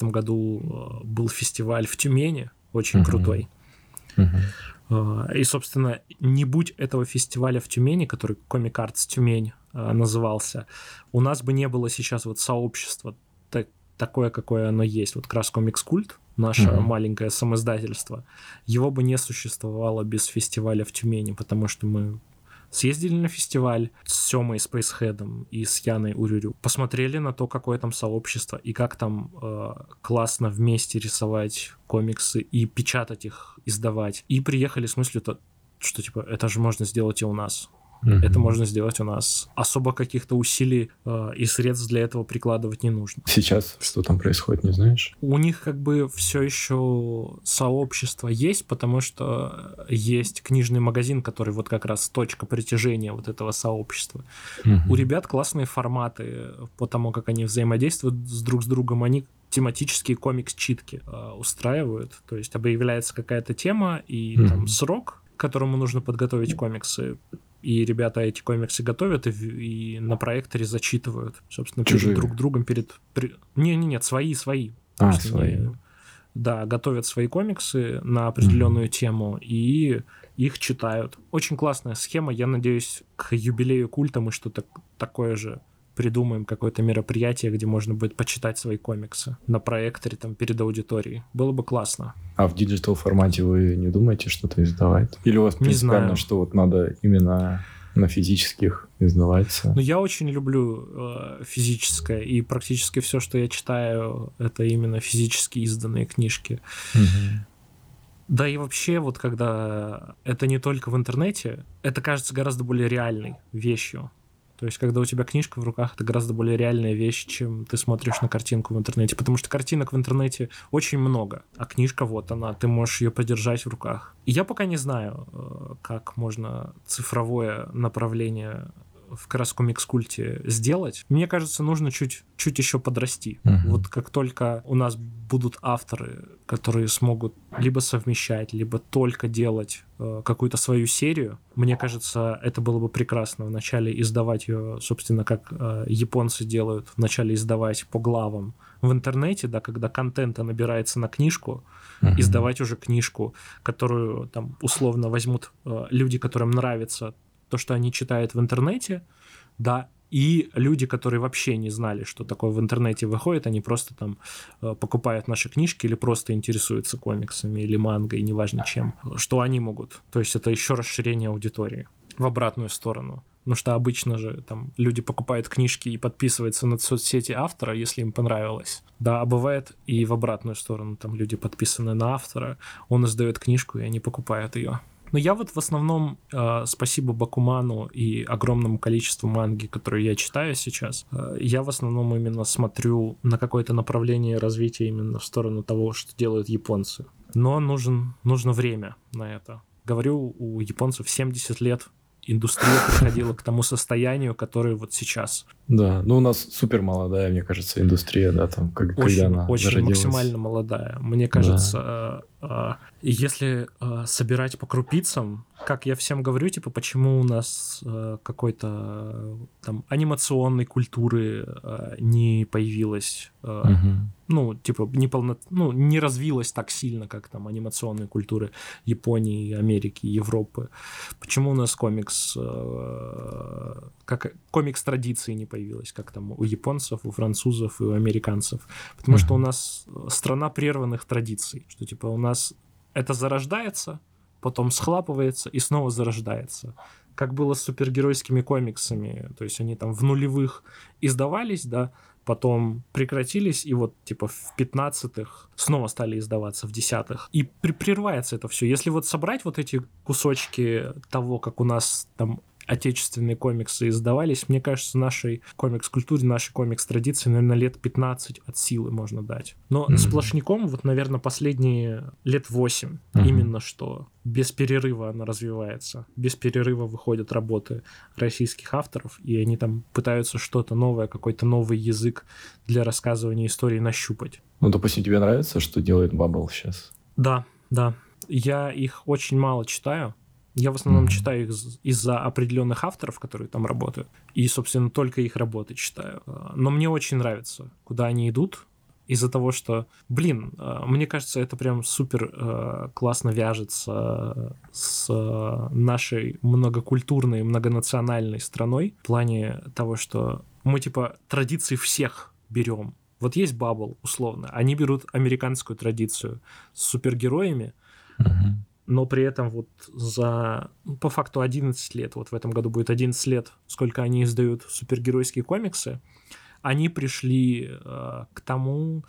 э, году э, был фестиваль в Тюмени, очень uh-huh. крутой. Uh-huh. И, собственно, не будь этого фестиваля в Тюмени, который Comic Arts Тюмень назывался, у нас бы не было сейчас вот сообщества такое, какое оно есть. Вот как раз Комикс Культ, наше mm-hmm. маленькое самоиздательство, его бы не существовало без фестиваля в Тюмени, потому что мы съездили на фестиваль с Семой Спейсхедом и с Яной Урюрю, посмотрели на то, какое там сообщество и как там э, классно вместе рисовать комиксы и печатать их, издавать. И приехали с мыслью, что типа это же можно сделать и у нас. Mm-hmm. Это можно сделать у нас. Особо каких-то усилий э, и средств для этого прикладывать не нужно. Сейчас что там происходит, не знаешь? У них как бы все еще сообщество есть, потому что есть книжный магазин, который вот как раз точка притяжения вот этого сообщества. Mm-hmm. У ребят классные форматы по тому, как они взаимодействуют с друг с другом. Они тематические комикс-читки э, устраивают. То есть объявляется какая-то тема и mm-hmm. там срок, к которому нужно подготовить комиксы и ребята эти комиксы готовят и, и на проекторе зачитывают, собственно, Чужие. перед друг другом, перед... При... Не, не, нет, свои, свои. А, свои. Не... Да, готовят свои комиксы на определенную mm-hmm. тему и их читают. Очень классная схема. Я надеюсь, к юбилею культа мы что-то такое же придумаем какое-то мероприятие, где можно будет почитать свои комиксы на проекторе там перед аудиторией. Было бы классно. А в digital формате вы не думаете что-то издавать? Или у вас принципиально, знаю. что вот надо именно на физических издаваться? Ну, я очень люблю э, физическое, и практически все, что я читаю, это именно физически изданные книжки. Да и вообще, вот когда это не только в интернете, это кажется гораздо более реальной вещью. То есть, когда у тебя книжка в руках, это гораздо более реальная вещь, чем ты смотришь на картинку в интернете. Потому что картинок в интернете очень много, а книжка вот она, ты можешь ее подержать в руках. И я пока не знаю, э, как можно цифровое направление в как раз комикс-культе сделать. Мне кажется, нужно чуть, чуть еще подрасти. Мгм. Вот как только у нас будут авторы, которые смогут либо совмещать, либо только делать э, какую-то свою серию, мне кажется, это было бы прекрасно. Вначале издавать ее, собственно, как э, японцы делают, вначале издавать по главам в интернете, да, когда контента набирается на книжку, Мгм. издавать уже книжку, которую там условно возьмут э, люди, которым нравится то, что они читают в интернете, да, и люди, которые вообще не знали, что такое в интернете выходит, они просто там э, покупают наши книжки или просто интересуются комиксами или мангой, неважно чем, что они могут. То есть это еще расширение аудитории в обратную сторону. Потому что обычно же там люди покупают книжки и подписываются на соцсети автора, если им понравилось. Да, а бывает и в обратную сторону. Там люди подписаны на автора, он издает книжку, и они покупают ее. Но я вот в основном, э, спасибо Бакуману и огромному количеству манги, которые я читаю сейчас, э, я в основном именно смотрю на какое-то направление развития именно в сторону того, что делают японцы. Но нужен, нужно время на это. Говорю, у японцев 70 лет индустрия приходила к тому состоянию, которое вот сейчас. Да, ну у нас супер молодая, мне кажется, индустрия, да, там, как, когда Очень, она очень зародилась. максимально молодая. Мне кажется, э, э, если э, собирать по крупицам, как я всем говорю, типа, почему у нас э, какой-то там анимационной культуры не появилось, э, Мгм. ну, типа, не полно, ну, не развилась так сильно, как там анимационные культуры Японии, Америки, Европы. Почему у нас комикс, как комикс традиции не появилась, как там у японцев, у французов и у американцев? Потому что у нас страна прерванных традиций, что типа у нас это зарождается, потом схлапывается и снова зарождается. Как было с супергеройскими комиксами, то есть они там в нулевых издавались, да, потом прекратились, и вот типа в 15-х снова стали издаваться в 10-х. И при- прерывается это все. Если вот собрать вот эти кусочки того, как у нас там отечественные комиксы издавались, мне кажется, нашей комикс-культуре, нашей комикс-традиции, наверное, лет 15 от силы можно дать. Но Мгм. сплошняком, вот, наверное, последние лет 8 Мгм. именно что без перерыва она развивается. Без перерыва выходят работы российских авторов, и они там пытаются что-то новое, какой-то новый язык для рассказывания истории нащупать. Ну, допустим, тебе нравится, что делает Bubble сейчас? Да, да. Я их очень мало читаю. Я в основном Мгм. читаю их из-за определенных авторов, которые там работают. И, собственно, только их работы читаю. А, Но мне очень нравится, куда они идут. Из-за того, что, блин, а, мне кажется, это прям супер э, классно вяжется с нашей многокультурной, многонациональной страной в плане того, что мы типа традиции всех берем. Вот есть Бабл, условно. Они берут американскую традицию с супергероями, Мгм. Но при этом вот за, ну, по факту, 11 лет, вот в этом году будет 11 лет, сколько они издают супергеройские комиксы, они пришли э, к тому,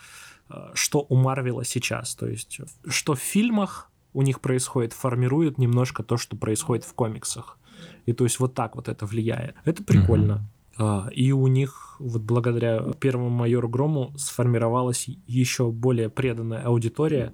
э, что у Марвела сейчас. То есть, что в фильмах у них происходит, формирует немножко то, что происходит в комиксах. И то есть вот так вот это влияет. Это прикольно. А, И у них, вот благодаря первому майору Грому, сформировалась еще более преданная аудитория,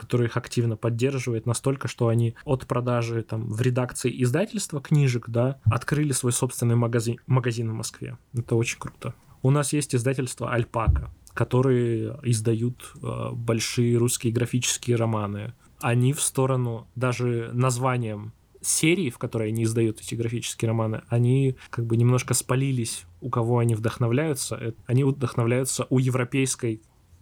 которая их активно поддерживает настолько, что они от продажи там в редакции издательства книжек, да, открыли свой собственный магазин, магазин в Москве. Это очень круто. У нас есть издательство Альпака, которые издают э, большие русские графические романы. Они в сторону даже названием серии, в которой они издают эти графические романы, они как бы немножко спалились, у кого они вдохновляются. Э, Они вдохновляются у европейской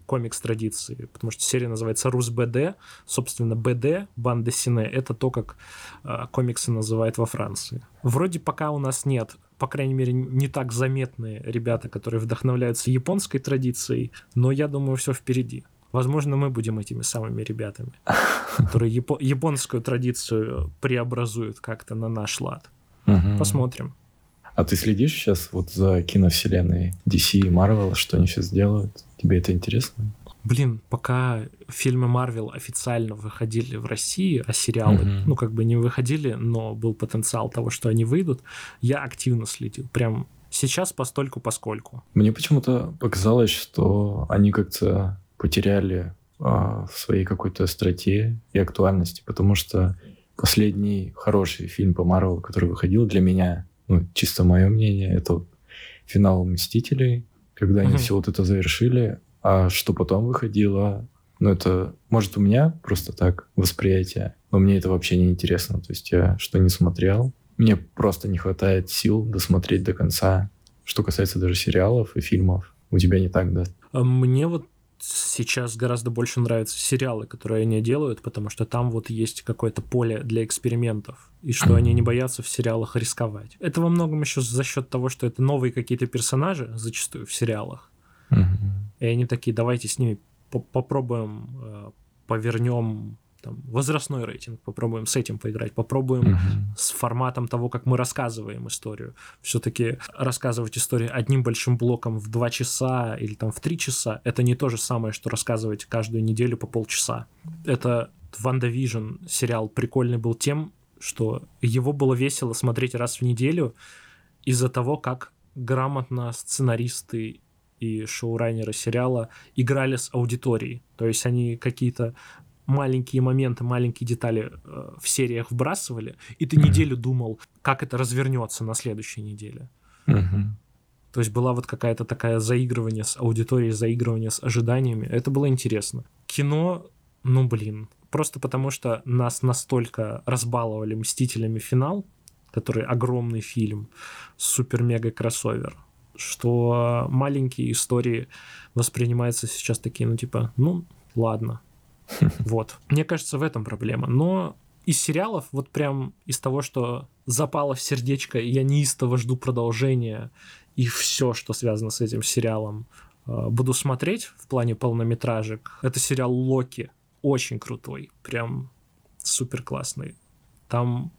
комикс-традиции, потому что серия называется «Рус БД». Собственно, БД, банда Сине, это то, как э, комиксы называют во Франции. Вроде пока у нас нет по крайней мере, не так заметные ребята, которые вдохновляются японской традицией, но я думаю, все впереди. Возможно, мы будем этими самыми ребятами, которые япо- японскую традицию преобразуют как-то на наш лад. Угу. Посмотрим. А ты следишь сейчас вот за киновселенной DC и Marvel, что они сейчас делают? Тебе это интересно? Блин, пока фильмы Marvel официально выходили в России, а сериалы, mm-hmm. ну, как бы не выходили, но был потенциал того, что они выйдут, я активно следил. Прям сейчас постольку поскольку. Мне почему-то показалось, что они как-то потеряли а, в своей какой-то остроте и актуальности, потому что последний хороший фильм по Марвел, который выходил для меня, ну, чисто мое мнение, это финал «Мстителей», когда они все вот это завершили, а что потом выходило, ну, это, может, у меня просто так восприятие, но мне это вообще не интересно. То есть я что не смотрел, мне просто не хватает сил досмотреть до конца. Что касается даже сериалов и фильмов, у тебя не так, да? А мне вот сейчас гораздо больше нравятся сериалы, которые они делают, потому что там вот есть какое-то поле для экспериментов, и что они не боятся в сериалах рисковать. Это во многом еще за счет того, что это новые какие-то персонажи, зачастую в сериалах. И они такие, давайте с ними попробуем, э, повернем там, возрастной рейтинг, попробуем с этим поиграть, попробуем uh-huh. с форматом того, как мы рассказываем историю. Все-таки рассказывать историю одним большим блоком в два часа или там в три часа, это не то же самое, что рассказывать каждую неделю по полчаса. Это WandaVision сериал прикольный был тем, что его было весело смотреть раз в неделю из-за того, как грамотно сценаристы и шоураннеры сериала играли с аудиторией. То есть они какие-то маленькие моменты, маленькие детали э, в сериях вбрасывали, и ты неделю думал, как это развернется на следующей неделе. То есть была вот какая-то такая заигрывание с аудиторией, заигрывание с ожиданиями. Это было интересно. Кино, ну блин, просто потому что нас настолько разбаловали «Мстителями. Финал», который огромный фильм, супер-мега-кроссовер, что маленькие истории воспринимаются сейчас такие, ну типа, ну ладно, вот. Мне кажется, в этом проблема. Но из сериалов, вот прям из того, что запало в сердечко, я неистово жду продолжения и все, что связано с этим сериалом, э, буду смотреть в плане полнометражек. Это сериал Локи. Очень крутой. Прям супер классный. Там,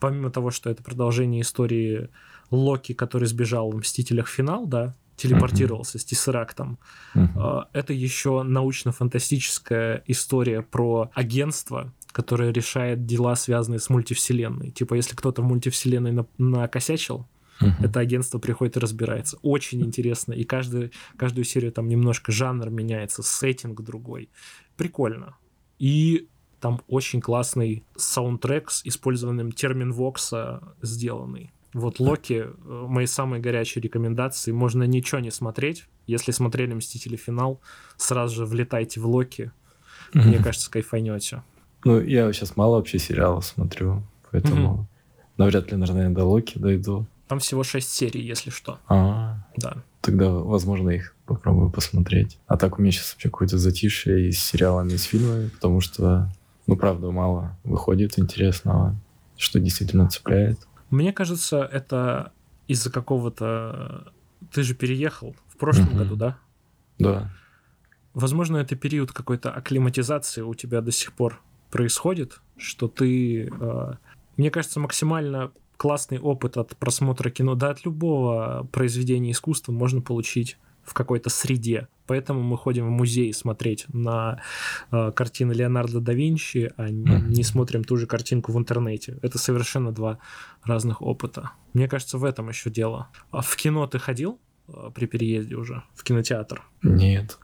помимо того, что это продолжение истории Локи, который сбежал в «Мстителях. Финал», да, телепортировался mm-hmm. с Тессерактом. Mm-hmm. Это еще научно-фантастическая история про агентство, которое решает дела, связанные с мультивселенной. Типа, если кто-то в мультивселенной на- накосячил, uh-huh. это агентство приходит и разбирается. Очень интересно. И каждый, каждую серию там немножко жанр меняется, сеттинг другой. Прикольно. И там очень классный саундтрек с использованием термин Вокса сделанный. Вот Локи, э, мои самые горячие рекомендации. Можно ничего не смотреть. Если смотрели Мстители финал, сразу же влетайте в Локи. Mm-hmm. Мне кажется, кайфанете. Ну, я сейчас мало вообще сериалов смотрю, поэтому mm-hmm. навряд ли, наверное, до Локи дойду. Там всего шесть серий, если что. А, да. Тогда, возможно, их попробую посмотреть. А так у меня сейчас вообще какое-то затишье и с сериалами, и с фильмами, потому что, ну, правда, мало выходит интересного, что действительно цепляет. Мне кажется, это из-за какого-то... Ты же переехал в прошлом году, да? Да. Возможно, это период какой-то акклиматизации у тебя до сих пор происходит, что ты, э, мне кажется, максимально классный опыт от просмотра кино, да от любого произведения искусства можно получить в какой-то среде. Поэтому мы ходим в музей смотреть на э, картины Леонардо да Винчи, а не, не смотрим ту же картинку в интернете. Это совершенно два разных опыта. Мне кажется, в этом еще дело. А в кино ты ходил? Э, при переезде уже в кинотеатр? Нет.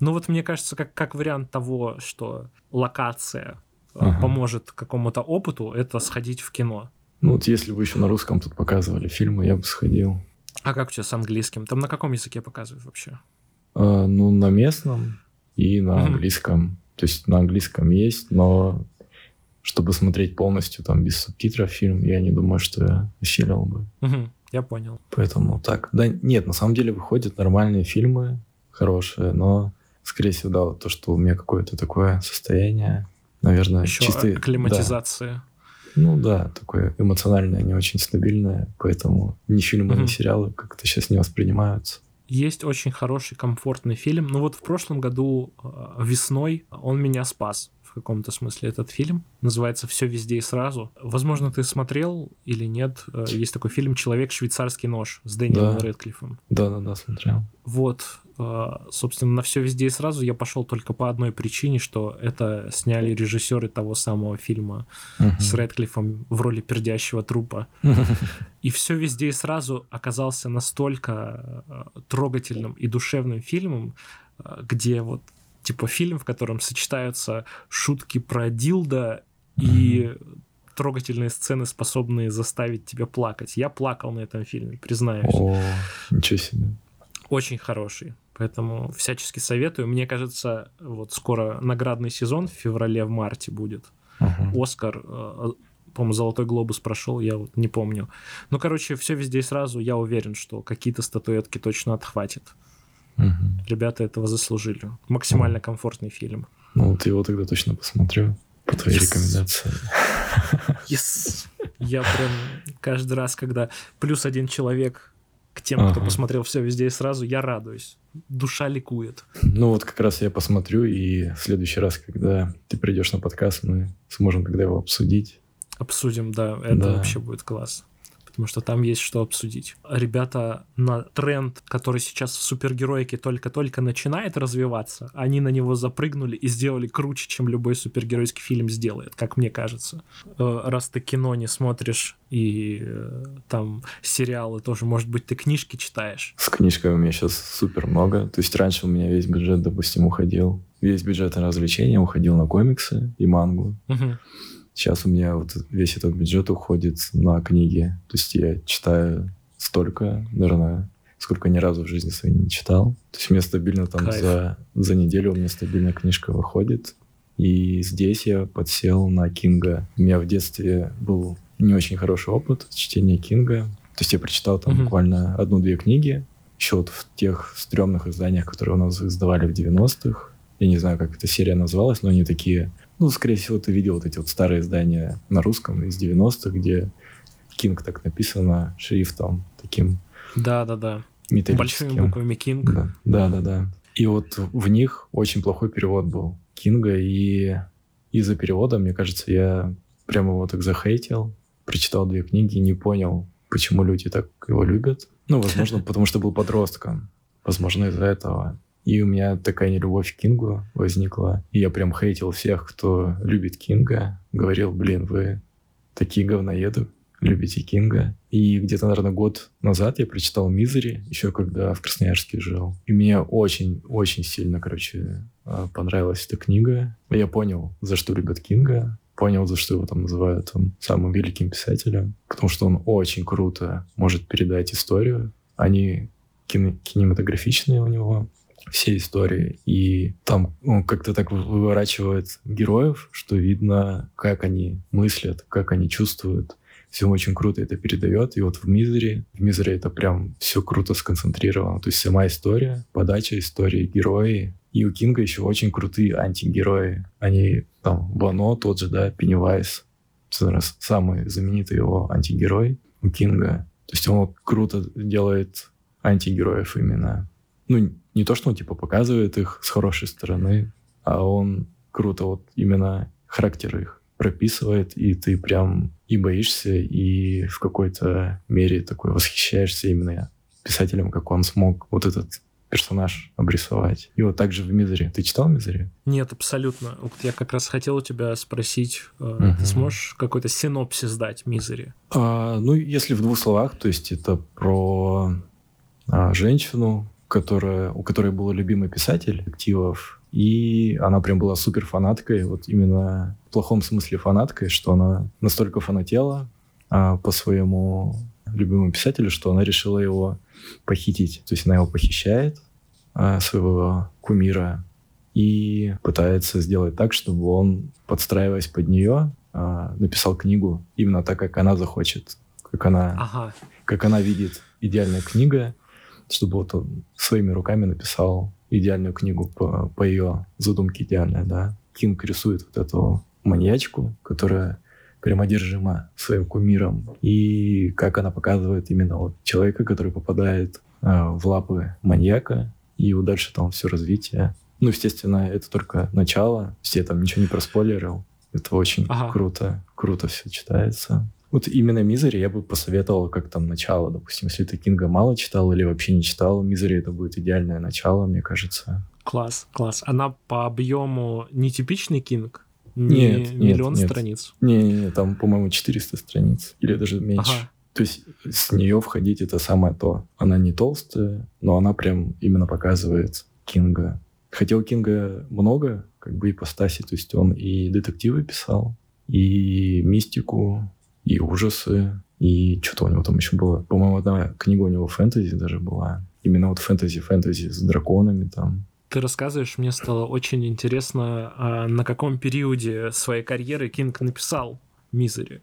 Ну вот мне кажется, как, как вариант того, что локация uh поможет какому-то опыту, это сходить в кино. Ну вот если бы еще на русском тут показывали фильмы, я бы сходил. А как у тебя с английским? Там на каком языке показывают вообще? А, ну, на местном и на английском. То есть на английском есть, но чтобы смотреть полностью там без субтитров фильм, я не думаю, что я осилил бы. Я понял. Поэтому так. Да нет, на самом деле выходят нормальные фильмы, хорошие, но скорее всего, да, то, что у меня какое-то такое состояние, наверное, Еще чисто... акклиматизация. Да. Ну да, такое эмоциональное, не очень стабильное, поэтому ни фильмы, mm-hmm. ни сериалы как-то сейчас не воспринимаются. Есть очень хороший, комфортный фильм. Ну вот в прошлом году э, весной он меня спас каком-то смысле этот фильм. Называется «Все везде и сразу». Возможно, ты смотрел или нет. Э, есть такой фильм «Человек швейцарский нож» с Дэниелом да. Рэдклиффом. Да-да-да, смотрел. Вот, э, собственно, на все везде и сразу я пошел только по одной причине, что это сняли режиссеры того самого фильма uh-huh. с Рэдклиффом в роли пердящего трупа. И все везде и сразу оказался настолько э, трогательным и душевным фильмом, где вот типа фильм, в котором сочетаются шутки про Дилда и трогательные сцены, способные заставить тебя плакать. Я плакал на этом фильме, признаюсь. О, ничего себе. Очень хороший. Поэтому всячески советую. Мне кажется, вот скоро наградный сезон в феврале, в марте будет. Uh-huh. Оскар, э, по-моему, Золотой глобус прошел, я вот не помню. Ну, короче, все везде и сразу. Я уверен, что какие-то статуэтки точно отхватит. Угу. Ребята этого заслужили. Максимально комфортный фильм. Ну, вот его тогда точно посмотрю по твоей yes. рекомендации. Yes. Я прям каждый раз, когда плюс один человек к тем, ага. кто посмотрел все везде и сразу, я радуюсь. Душа ликует. Ну вот как раз я посмотрю, и в следующий раз, когда ты придешь на подкаст, мы сможем тогда его обсудить. Обсудим, да, это да. вообще будет класс потому что там есть что обсудить. Ребята на тренд, который сейчас в супергероике только-только начинает развиваться, они на него запрыгнули и сделали круче, чем любой супергеройский фильм сделает, как мне кажется. Э, раз ты кино не смотришь и э, там сериалы тоже, может быть, ты книжки читаешь? С книжкой у меня сейчас супер много. То есть раньше у меня весь бюджет, допустим, уходил. Весь бюджет на развлечения уходил на комиксы и мангу. Угу. Сейчас у меня вот весь этот бюджет уходит на книги. То есть я читаю столько, наверное, сколько ни разу в жизни своей не читал. То есть у меня стабильно там за, за неделю у меня стабильная книжка выходит. И здесь я подсел на Кинга. У меня в детстве был не очень хороший опыт чтения Кинга. То есть я прочитал там mm-hmm. буквально одну-две книги. Еще вот в тех стрёмных изданиях, которые у нас издавали в 90-х. Я не знаю, как эта серия называлась, но они такие ну, скорее всего, ты видел вот эти вот старые издания на русском из 90-х, где Кинг так написано шрифтом таким. Да-да-да. Большими буквами Кинг. Да, да-да-да. И вот в них очень плохой перевод был Кинга, и из-за перевода, мне кажется, я прямо его так захейтил, прочитал две книги, не понял, почему люди так его любят. Ну, возможно, потому что был подростком. Возможно, из-за этого. И у меня такая нелюбовь к Кингу возникла. И я прям хейтил всех, кто любит Кинга. Говорил, блин, вы такие говноеды, любите Кинга. И где-то, наверное, год назад я прочитал «Мизери», еще когда в Красноярске жил. И мне очень-очень сильно, короче, а, понравилась эта книга. Я понял, за что любят Кинга, понял, за что его там называют там, самым великим писателем, потому что он очень круто может передать историю. Они кинематографичные у него, все истории. И там ну, как-то так выворачивает героев, что видно, как они мыслят, как они чувствуют. Все очень круто это передает. И вот в Мизере, в Мизере это прям все круто сконцентрировано. То есть сама история, подача истории, герои. И у Кинга еще очень крутые антигерои. Они там, Вано тот же, да, Пеннивайз, самый знаменитый его антигерой у Кинга. То есть он круто делает антигероев именно. Ну, не то, что он типа показывает их с хорошей стороны, а он круто вот именно характер их прописывает, и ты прям и боишься, и в какой-то мере такой восхищаешься именно писателем, как он смог вот этот персонаж обрисовать. И вот также в Мизере. Ты читал Мизере? Нет, абсолютно. Вот я как раз хотел у тебя спросить, uh-huh. ты сможешь какой-то синопсис дать Мизере? А, ну, если в двух словах, то есть это про а, женщину, которая, у которой был любимый писатель активов, и она прям была супер фанаткой, вот именно в плохом смысле фанаткой, что она настолько фанатела а, по своему любимому писателю, что она решила его похитить. То есть она его похищает, а, своего кумира, и пытается сделать так, чтобы он, подстраиваясь под нее, а, написал книгу именно так, как она захочет, как она, ага. как она видит идеальная книга, чтобы вот он своими руками написал идеальную книгу по, по ее задумке идеальная, да. Кинг рисует вот эту маньячку, которая прямодержима своим кумиром, и как она показывает именно вот человека, который попадает э, в лапы маньяка, и его дальше там все развитие. Ну, естественно, это только начало, все там ничего не проспойлерил. Это очень ага. круто, круто все читается. Вот именно Мизери я бы посоветовал как там начало. Допустим, если ты Кинга мало читал или вообще не читал, Мизери это будет идеальное начало, мне кажется. Класс, класс. Она по объему нетипичный Кинг? Не нет, миллион нет, страниц? Не, не, не, там, по-моему, 400 страниц или даже меньше. Ага. То есть с нее входить это самое то. Она не толстая, но она прям именно показывает Кинга. Хотя у Кинга много как бы ипостаси, то есть он и детективы писал, и мистику, и ужасы, и что-то у него там еще было. По-моему, одна книга у него фэнтези даже была. Именно вот фэнтези-фэнтези с драконами там. Ты рассказываешь, мне стало очень интересно, а на каком периоде своей карьеры Кинг написал «Мизери».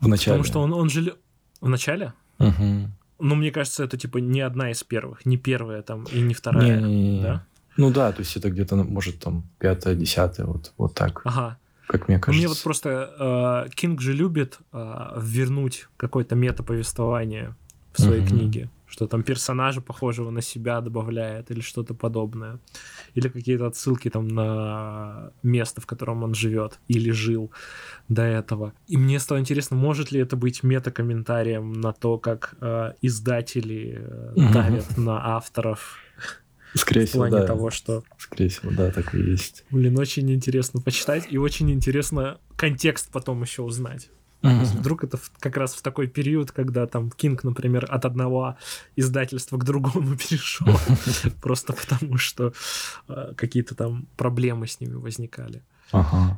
В начале. Потому что он, он же... В начале? Угу. Ну, мне кажется, это типа не одна из первых, не первая там и не вторая, не, не, не. да? Ну да, то есть это где-то, может, там пятая, десятая, вот, вот так. Ага как мне кажется. Мне вот просто э, Кинг же любит э, вернуть какое-то метаповествование в своей uh-huh. книге, что там персонажа похожего на себя добавляет или что-то подобное, или какие-то отсылки там на место, в котором он живет или жил до этого. И мне стало интересно, может ли это быть метакомментарием на то, как э, издатели э, давят на авторов Скорее всего, в плане да. того, что... Скорее всего, да, так и есть. Блин, очень интересно почитать, и очень интересно контекст потом еще узнать. Uh-huh. Вдруг это как раз в такой период, когда там Кинг, например, от одного издательства к другому перешел, просто потому что э, какие-то там проблемы с ними возникали.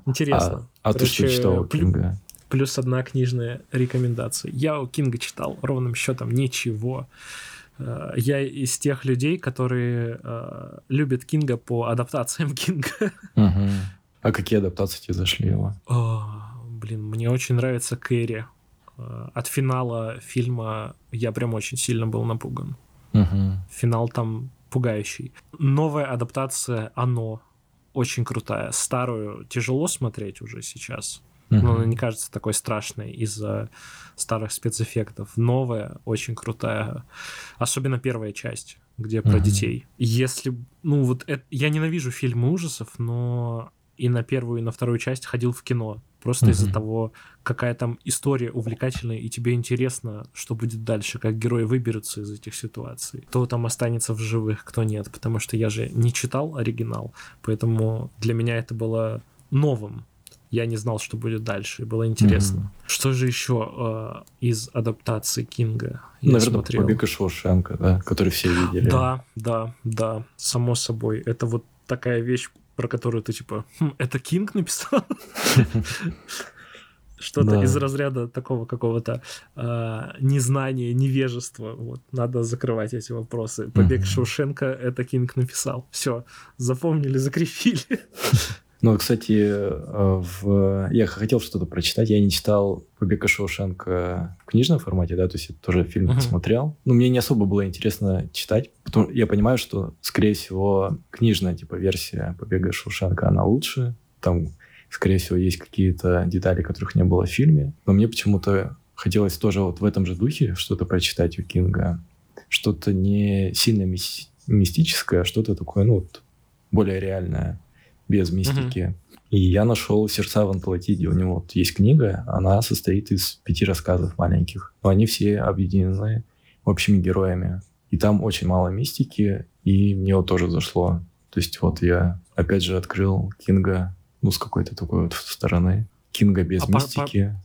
Интересно. А, а ты что читал у Кинга? Плюс одна книжная рекомендация. Я у Кинга читал ровным счетом ничего. Э, я из тех людей, которые э, любят Кинга по адаптациям Кинга. Угу. А какие адаптации тебе зашли его? О, блин, мне очень нравится Кэрри. Э, от финала фильма я прям очень сильно был напуган. Угу. Финал там пугающий. Новая адаптация «Оно» очень крутая. Старую тяжело смотреть уже сейчас. Uh-huh. Но она не кажется такой страшной из-за старых спецэффектов. Новая, очень крутая. Особенно первая часть, где uh-huh. про детей. Если, ну вот, это, я ненавижу фильмы ужасов, но и на первую, и на вторую часть ходил в кино. Просто uh-huh. из-за того, какая там история увлекательная, и тебе интересно, что будет дальше, как герои выберутся из этих ситуаций. Кто там останется в живых, кто нет. Потому что я же не читал оригинал, поэтому для меня это было новым я не знал, что будет дальше, и было интересно. Mm-hmm. Что же еще э, из адаптации Кинга? Я Наверное, смотрел? «Побег из Шоушенка», да, который все видели. Да, да, да, само собой. Это вот такая вещь, про которую ты типа, хм, это Кинг написал? Что-то да. из разряда такого какого-то э, незнания, невежества. Вот, надо закрывать эти вопросы. Побег mm-hmm. Шоушенка это Кинг написал. Все, запомнили, закрепили. Ну, кстати, э, в... я хотел что-то прочитать. Я не читал «Побег Шоушенка» в книжном формате, да, то есть я тоже фильм uh-huh. посмотрел. Но мне не особо было интересно читать, потому я понимаю, что, скорее всего, книжная типа версия «Побега Шоушенка» она лучше. Там, скорее всего, есть какие-то детали, которых не было в фильме. Но мне почему-то хотелось тоже вот в этом же духе что-то прочитать у Кинга. Что-то не сильно мистическое, а что-то такое, ну, вот, более реальное без мистики. Uh-huh. И я нашел «Сердца в Антлатиде». У него вот есть книга, она состоит из пяти рассказов маленьких. Но они все объединены общими героями. И там очень мало мистики, и мне вот тоже зашло. То есть вот я опять же открыл Кинга, ну, с какой-то такой вот стороны. Кинга без а мистики.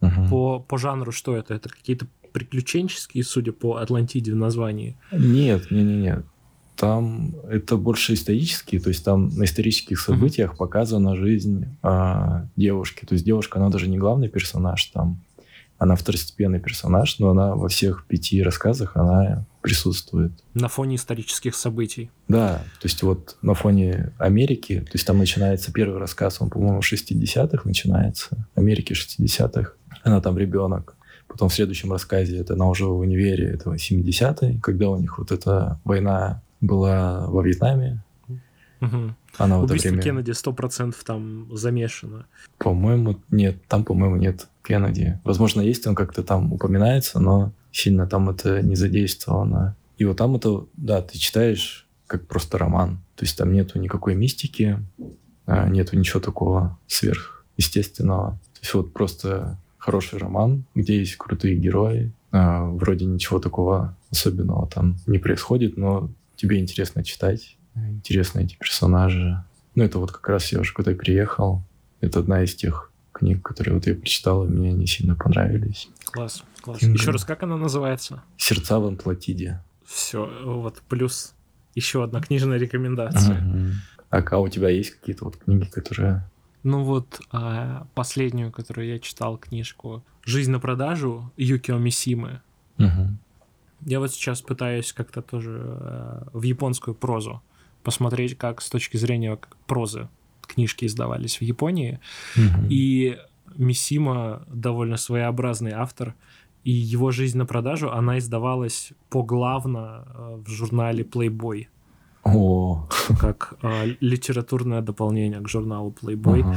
По, по, угу. по, по жанру что это? Это какие-то приключенческие, судя по Атлантиде в названии? Нет, не, не, нет там это больше исторические, то есть там на исторических событиях показана жизнь а, девушки. То есть девушка, она даже не главный персонаж там, она второстепенный персонаж, но она во всех пяти рассказах она присутствует. На фоне исторических событий. Да, то есть вот на фоне Америки, то есть там начинается первый рассказ, он, по-моему, в 60-х начинается, Америки 60-х, она там ребенок. Потом в следующем рассказе это она уже в универе, это 70-е, когда у них вот эта война была во Вьетнаме. Угу. Она в Убийство время... Кеннеди 100% там замешано. По-моему, нет. Там, по-моему, нет Кеннеди. Возможно, есть он как-то там упоминается, но сильно там это не задействовано. И вот там это, да, ты читаешь как просто роман. То есть там нету никакой мистики, а, нету ничего такого сверхъестественного. То есть вот просто хороший роман, где есть крутые герои. А, вроде ничего такого особенного там не происходит, но тебе интересно читать, интересны эти персонажи. Ну, это вот как раз я уже куда приехал. Это одна из тех книг, которые вот я прочитал, и мне они сильно понравились. Класс, класс. Кинга. Еще раз, как она называется? «Сердца в Антлатиде». Все, вот плюс еще одна книжная рекомендация. Uh-huh. А, а у тебя есть какие-то вот книги, которые... Ну вот а, последнюю, которую я читал, книжку «Жизнь на продажу» Юкио Мисимы. Uh-huh. Я вот сейчас пытаюсь как-то тоже э, в японскую прозу посмотреть, как с точки зрения прозы книжки издавались в Японии. Uh-huh. И Мисима довольно своеобразный автор, и его жизнь на продажу, она издавалась поглавно э, в журнале Playboy. О. Как э, литературное дополнение к журналу Playboy. Ага.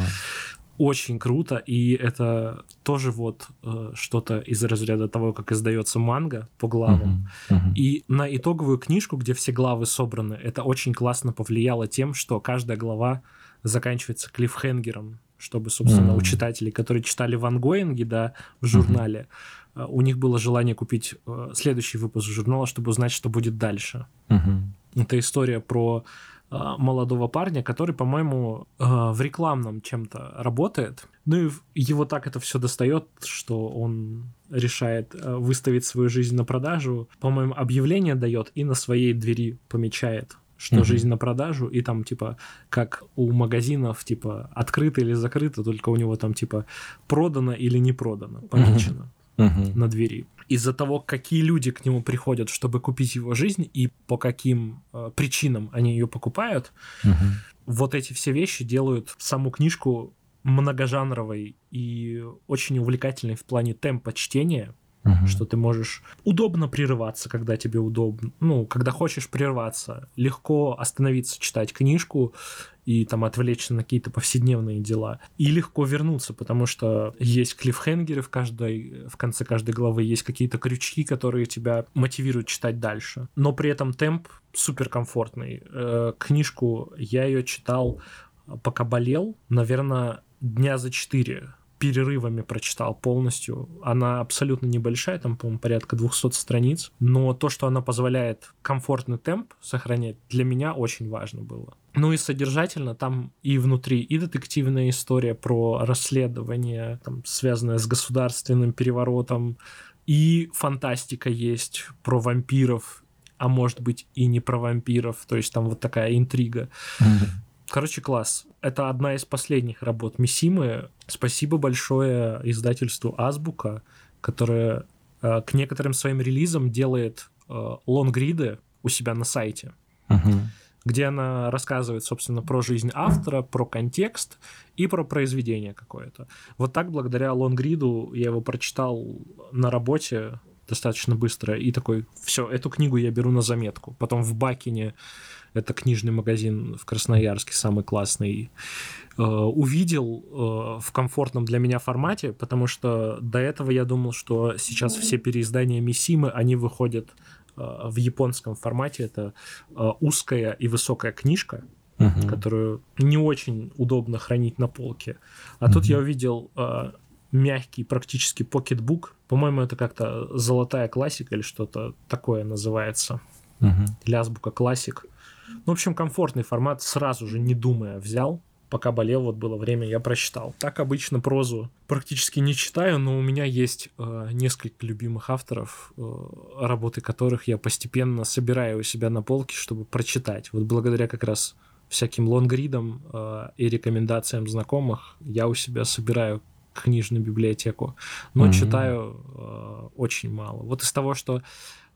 Очень круто, и это тоже вот э, что-то из разряда того, как издается манга по главам. Мгм, мгм. И на итоговую книжку, где все главы собраны, это очень классно повлияло тем, что каждая глава заканчивается клиффхенгером, чтобы, собственно, у Мгм. читателей, которые читали в ангоинге, да, в журнале, э, у них было желание купить э, следующий выпуск журнала, чтобы узнать, что будет дальше. Мгм. Это история про молодого парня, который, по-моему, э, в рекламном чем-то работает. Ну и его так это все достает, что он решает э, выставить свою жизнь на продажу. По-моему, объявление дает и на своей двери помечает что Мгм. жизнь на продажу, и там, типа, как у магазинов, типа, открыто или закрыто, только у него там, типа, продано или не продано, помечено Мгм. на двери. Из-за того, какие люди к нему приходят, чтобы купить его жизнь, и по каким э, причинам они ее покупают, Мгм. вот эти все вещи делают саму книжку многожанровой и очень увлекательной в плане темпа чтения, Мгм. что ты можешь удобно прерываться, когда тебе удобно, ну, когда хочешь прерваться, легко остановиться, читать книжку и там отвлечься на какие-то повседневные дела, и легко вернуться, потому что есть клиффхенгеры в каждой, в конце каждой главы, есть какие-то крючки, которые тебя мотивируют читать дальше, но при этом темп суперкомфортный. Э, Книжку я ее читал, пока болел, наверное, дня за четыре перерывами прочитал полностью. Она абсолютно небольшая, там, по-моему, порядка 200 страниц, но то, что она позволяет комфортный темп сохранять, для меня очень важно было. Ну и содержательно там и внутри и детективная история про расследование, там, связанное с государственным переворотом, и фантастика есть про вампиров, а может быть и не про вампиров, то есть там вот такая интрига. Мгм. Короче, класс. Это одна из последних работ Мисимы. Спасибо большое издательству Азбука, которое э, к некоторым своим релизам делает э, лонгриды у себя на сайте, Мгм. где она рассказывает, собственно, про жизнь автора, про контекст и про произведение какое-то. Вот так, благодаря лонгриду, я его прочитал на работе достаточно быстро и такой, все, эту книгу я беру на заметку. Потом в Бакине это книжный магазин в Красноярске, самый классный, э, увидел э, в комфортном для меня формате, потому что до этого я думал, что сейчас все переиздания Мисимы, они выходят э, в японском формате. Это узкая и высокая книжка, Мгм. которую не очень удобно хранить на полке. А тут Мгм. я увидел мягкий, практически покетбук. По-моему, это как-то золотая классика или что-то такое называется. Мгм. Или азбука классик. Ну, в общем, комфортный формат, сразу же, не думая, взял. Пока болел, вот было время, я прочитал. Так обычно прозу практически не читаю, но у меня есть э, несколько любимых авторов, э, работы которых я постепенно собираю у себя на полке, чтобы прочитать. Вот благодаря как раз всяким лонгридам э, и рекомендациям знакомых я у себя собираю книжную библиотеку, но Мгм. читаю э, очень мало. Вот из того, что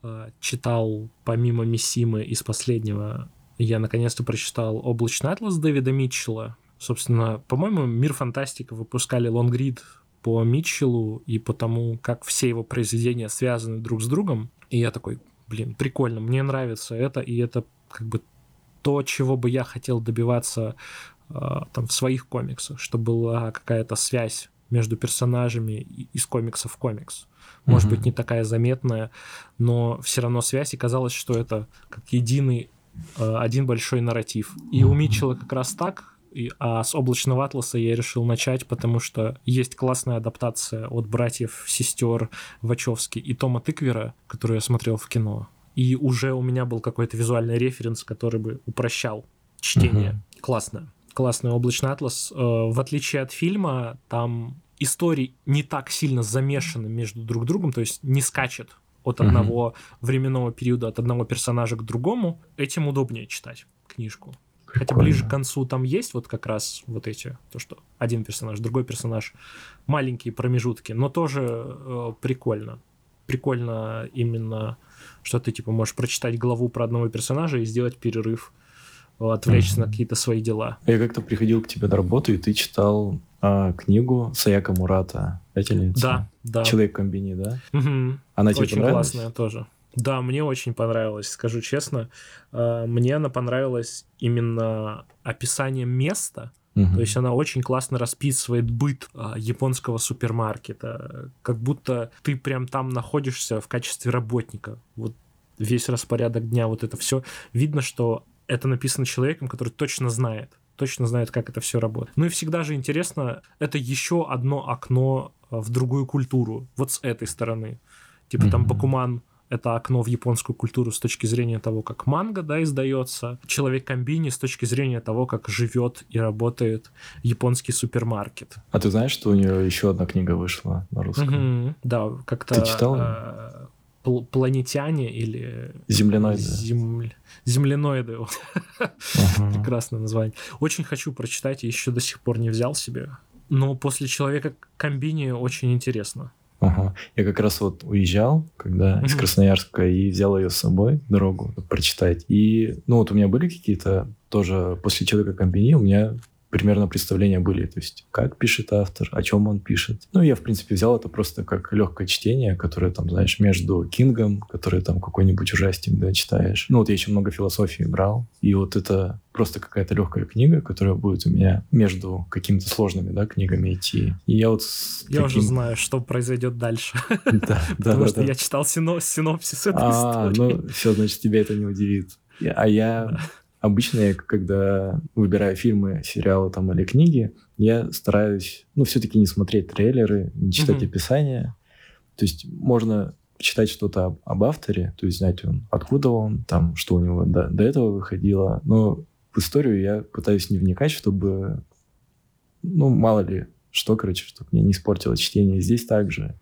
э, читал помимо Миссимы из последнего, я наконец-то прочитал «Облачный атлас» Дэвида Митчелла. Собственно, по-моему, «Мир фантастика» выпускали лонгрид по Митчеллу и по тому, как все его произведения связаны друг с другом. И я такой, блин, прикольно, мне нравится это, и это как бы то, чего бы я хотел добиваться э, там в своих комиксах, чтобы была какая-то связь между персонажами из комикса в комикс. Может mm-hmm. быть, не такая заметная, но все равно связь, и казалось, что это как единый один большой нарратив. И у Митчелла как раз так, а с облачного атласа я решил начать, потому что есть классная адаптация от братьев, сестер Вачовски и Тома Тыквера, которую я смотрел в кино. И уже у меня был какой-то визуальный референс, который бы упрощал чтение. Mm-hmm. Классно. Классный облачный атлас. Э, в отличие от фильма, там истории не так сильно замешаны между друг другом, то есть не скачет от одного mm-hmm. временного периода, от одного персонажа к другому, этим удобнее читать книжку. Прикольно. Хотя ближе к концу там есть вот как раз вот эти, то, что один персонаж, другой персонаж, маленькие промежутки, но тоже э, прикольно. Прикольно именно, что ты типа можешь прочитать главу про одного персонажа и сделать перерыв, отвлечься mm-hmm. на какие-то свои дела. Я как-то приходил к тебе на работу, и ты читал а, книгу Саяка Мурата, «Пятельница». Да, да. «Человек комбини», да? Угу. Она тебе Очень понравилась? классная тоже. Да, мне очень понравилось, скажу честно. А, мне она понравилась именно описанием места, Мгм. то есть она очень классно расписывает быт а, японского супермаркета, как будто ты прям там находишься в качестве работника. Вот весь распорядок дня, вот это все. Видно, что это написано человеком, который точно знает, точно знает, как это все работает. Ну и всегда же интересно, это еще одно окно а, в другую культуру, вот с этой стороны. Типа там Мгм. Бакуман это окно в японскую культуру с точки зрения того, как манга, да, издается. Человек комбини с точки зрения того, как живет и работает японский супермаркет. А ты знаешь, что у нее еще одна книга вышла на русском? Мгм. Да, как-то... Ты читал? э, пл- планетяне или Земляноиды. земль- земляноиды. вот. Ага. Прекрасное название. Очень хочу прочитать, еще до сих пор не взял себе. Но после человека комбини очень интересно. Ага. Я как раз вот уезжал, когда из Мгм. Красноярска, и взял ее с собой дорогу прочитать. И, ну, вот у меня были какие-то тоже после человека комбини, у меня примерно представления были, то есть как пишет автор, о чем он пишет. Ну, я, в принципе, взял это просто как легкое чтение, которое там, знаешь, между Кингом, который там какой-нибудь ужастик, да, читаешь. Ну, вот я еще много философии брал, и вот это просто какая-то легкая книга, которая будет у меня между какими-то сложными, да, книгами идти. И я вот Я уже таким- знаю, что произойет дальше. Да, да, Потому что я читал сино- синопсис этой А, истории. ну все, значит, тебя это не удивит. А я обычно, я, когда выбираю фильмы, сериалы там или книги, я стараюсь, ну, все-таки не смотреть трейлеры, не читать Мгм. описания. То есть можно читать что-то об, об авторе, то есть знать он, откуда он, там, что у него до, до этого выходило. Но в историю я пытаюсь не вникать, чтобы, ну, мало ли, что, короче, чтобы мне не испортило чтение. Здесь также.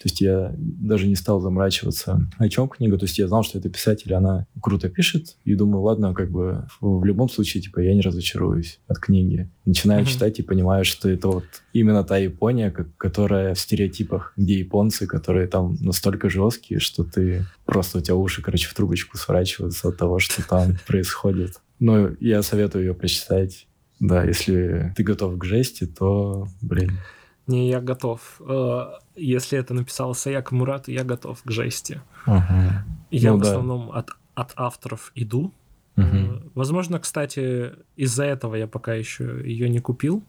То есть я даже не стал заморачиваться, о чем книга. То есть я знал, что это писатель, она круто пишет. И думаю, ладно, как бы в любом случае, типа, я не разочаруюсь от книги. Начинаю Мгм. читать и понимаю, что это вот именно та Япония, как- которая в стереотипах, где японцы, которые там настолько жесткие, что ты просто у тебя уши, короче, в трубочку сворачиваются от того, что там происходит. Но я советую ее прочитать. Да, если ты готов к жести, то, блин, Не, я готов. Если это написал Саяк Мурат, я готов к жести. Ага. Я Ну в да. основном от, от авторов иду. Э, Возможно, кстати, из-за этого я пока еще ее не купил.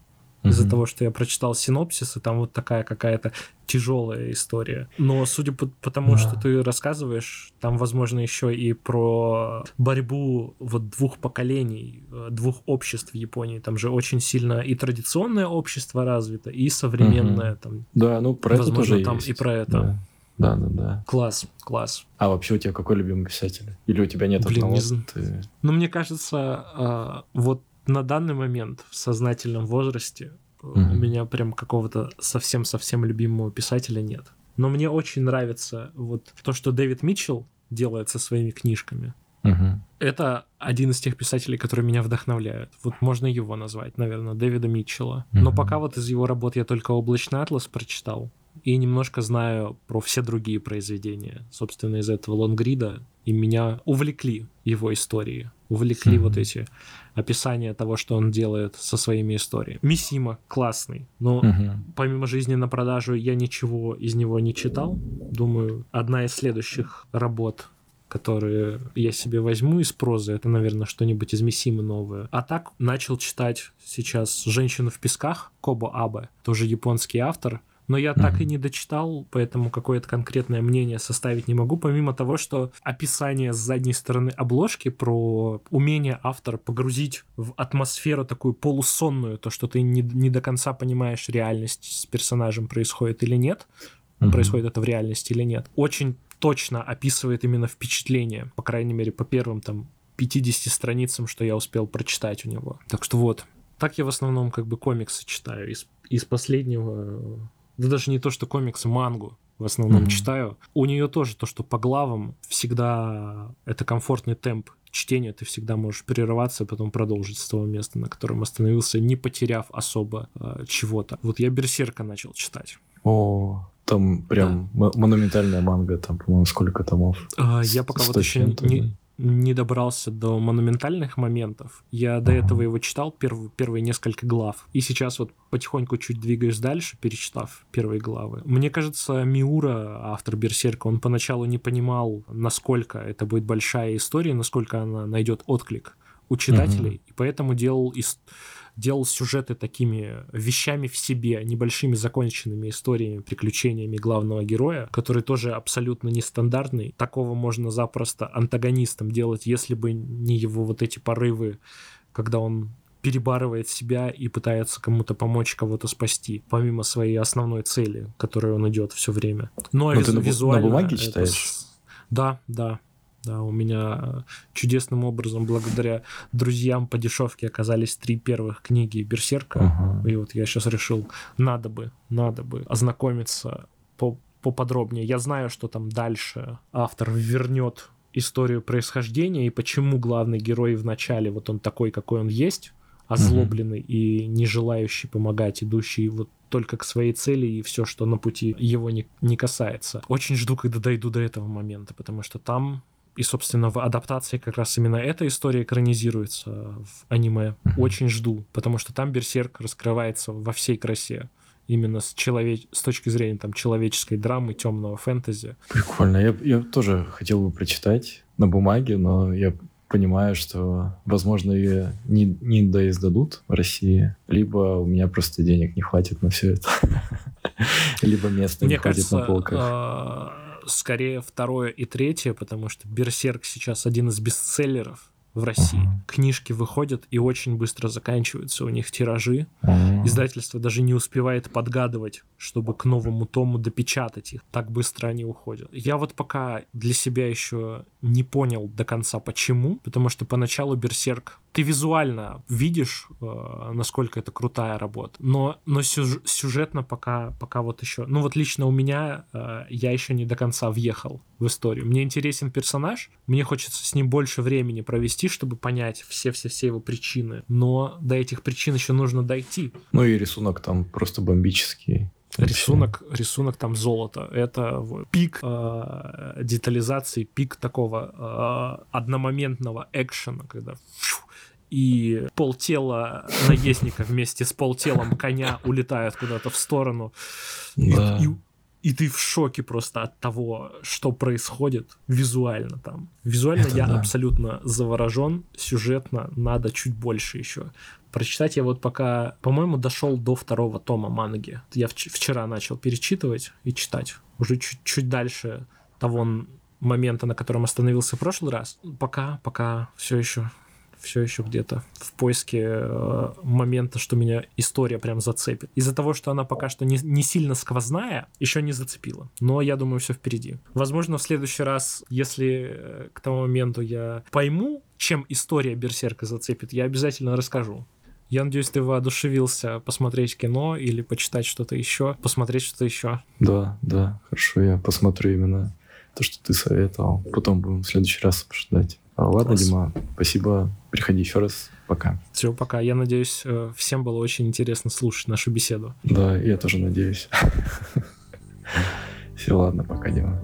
Из-за Мгм. того, что я прочитал синопсис, и там вот такая какая-то тяжелая история. Но судя по, по тому, Да. что ты рассказываешь, там, возможно, еще и про борьбу вот двух поколений, э, двух обществ в Японии. Там же очень сильно и традиционное общество развито, и современное. Там, Да, ну про это возможно, тоже там есть. и про это. Да. да, да, да. Класс, класс. А вообще у тебя какой любимый писатель? Или у тебя нет Блин, одного? не. Ты- Но мне кажется, а, вот на данный момент в сознательном возрасте э, у меня прям какого-то совсем-совсем любимого писателя нет. Но мне очень нравится вот то, что Дэвид Митчелл делает со своими книжками. Мгм. Это один из тех писателей, которые меня вдохновляют. Вот можно его назвать, наверное, Дэвида Митчелла. Но Мгм. пока вот из его работ я только «Облачный атлас» прочитал. И немножко знаю про все другие произведения. Собственно, из этого лонгрида. И меня увлекли его истории. Увлекли Мгм. вот эти описания того, что он делает со своими историями. Мисима классный, но Мгм. помимо жизни на продажу я ничего из него не читал. Думаю, одна из следующих работ, которые я себе возьму из прозы, это, наверное, что-нибудь из Мисимы новое. А так начал читать сейчас «Женщину в песках» Кобо Абе, тоже японский автор, но я так и не дочитал, поэтому какое-то конкретное мнение составить не могу, помимо того, что описание с задней стороны обложки про умение автора погрузить в атмосферу такую полусонную, то, что ты не, не до конца понимаешь, реальность с персонажем происходит или нет, mm-hmm. происходит это в реальности или нет, очень точно описывает именно впечатление, по крайней мере, по первым там 50 страницам, что я успел прочитать у него. Так что вот, так я в основном как бы комиксы читаю. Из, из последнего да даже не то, что комиксы, мангу в основном mm-hmm. читаю. У нее тоже то, что по главам всегда это комфортный темп чтения, ты всегда можешь прерываться, и потом продолжить с того места, на котором остановился, не потеряв особо э, чего-то. Вот я Берсерка начал читать. О, там прям да. монументальная манга, там, по-моему, сколько томов? А, я пока вот еще не, не добрался до монументальных моментов. Я до этого его читал, перв, первые несколько глав. И сейчас вот потихоньку чуть двигаюсь дальше, перечитав первые главы. Мне кажется, Миура, автор Берсерка, он поначалу не понимал, насколько это будет большая история, насколько она найдет отклик у читателей, uh-huh. и поэтому делал из делал сюжеты такими вещами в себе, небольшими законченными историями, приключениями главного героя, который тоже абсолютно нестандартный. Такого можно запросто антагонистом делать, если бы не его вот эти порывы, когда он перебарывает себя и пытается кому-то помочь, кого-то спасти, помимо своей основной цели, которой он идет все время. Но, Но виз- ты визуально... На бумаге читаешь? Это... Да, да. Да, у меня э, чудесным образом, благодаря друзьям по дешевке, оказались три первых книги Берсерка. Uh-huh. И вот я сейчас решил, надо бы, надо бы ознакомиться по поподробнее. Я знаю, что там дальше автор вернет историю происхождения и почему главный герой в начале вот он такой, какой он есть, озлобленный uh-huh. и не желающий помогать, идущий вот только к своей цели и все, что на пути его не, не касается. Очень жду, когда дойду до этого момента, потому что там и, собственно, в адаптации как раз именно эта история экранизируется в аниме. Очень жду, потому что там Берсерк раскрывается во всей красе. Именно с, человеч... с точки зрения там, человеческой драмы, темного фэнтези. Прикольно. Я, я тоже хотел бы прочитать на бумаге, но я понимаю, что, возможно, ее не, не доиздадут в России, либо у меня просто денег не хватит на все это, либо места не хватит на полках а, скорее второе и третье, потому что Берсерк сейчас один из бестселлеров в России. Uh-huh. Книжки выходят и очень быстро заканчиваются у них тиражи. Uh-huh. Издательство даже не успевает подгадывать, чтобы к новому тому допечатать их. Так быстро они уходят. Я вот пока для себя еще не понял до конца почему, потому что поначалу Берсерк ты визуально видишь, э, насколько это крутая работа, но, но сюж, сюжетно пока, пока вот еще... Ну вот лично у меня э, я еще не до конца въехал в историю. Мне интересен персонаж, мне хочется с ним больше времени провести, чтобы понять все-все-все его причины, но до этих причин еще нужно дойти. Ну и рисунок там просто бомбический. Рисунок, рисунок там золото. Это пик э, детализации, пик такого э, одномоментного экшена, когда фью, и полтела наездника вместе с полтелом коня улетают куда-то в сторону. Да. И, и, и ты в шоке просто от того, что происходит визуально там. Визуально Это я да. абсолютно заворожен, сюжетно надо чуть больше еще. Прочитать я вот пока, по-моему, дошел до второго тома манги. Я вчера начал перечитывать и читать. Уже чуть-чуть дальше того момента, на котором остановился в прошлый раз. Пока, пока все еще все еще где-то в поиске э, момента, что меня история прям зацепит. Из-за того, что она пока что не, не сильно сквозная, еще не зацепила. Но я думаю, все впереди. Возможно, в следующий раз, если э, к тому моменту я пойму, чем история Берсерка зацепит, я обязательно расскажу. Я надеюсь, ты воодушевился посмотреть кино или почитать что-то еще, посмотреть что-то еще. Да, да, хорошо, я посмотрю именно то, что ты советовал. Потом будем в следующий раз обсуждать. А, ладно, Класс. Дима, спасибо. Приходи еще раз. Пока. Все, пока. Я надеюсь, э, всем было очень интересно слушать нашу беседу. Да, я тоже надеюсь. Все, ладно, пока, Дима.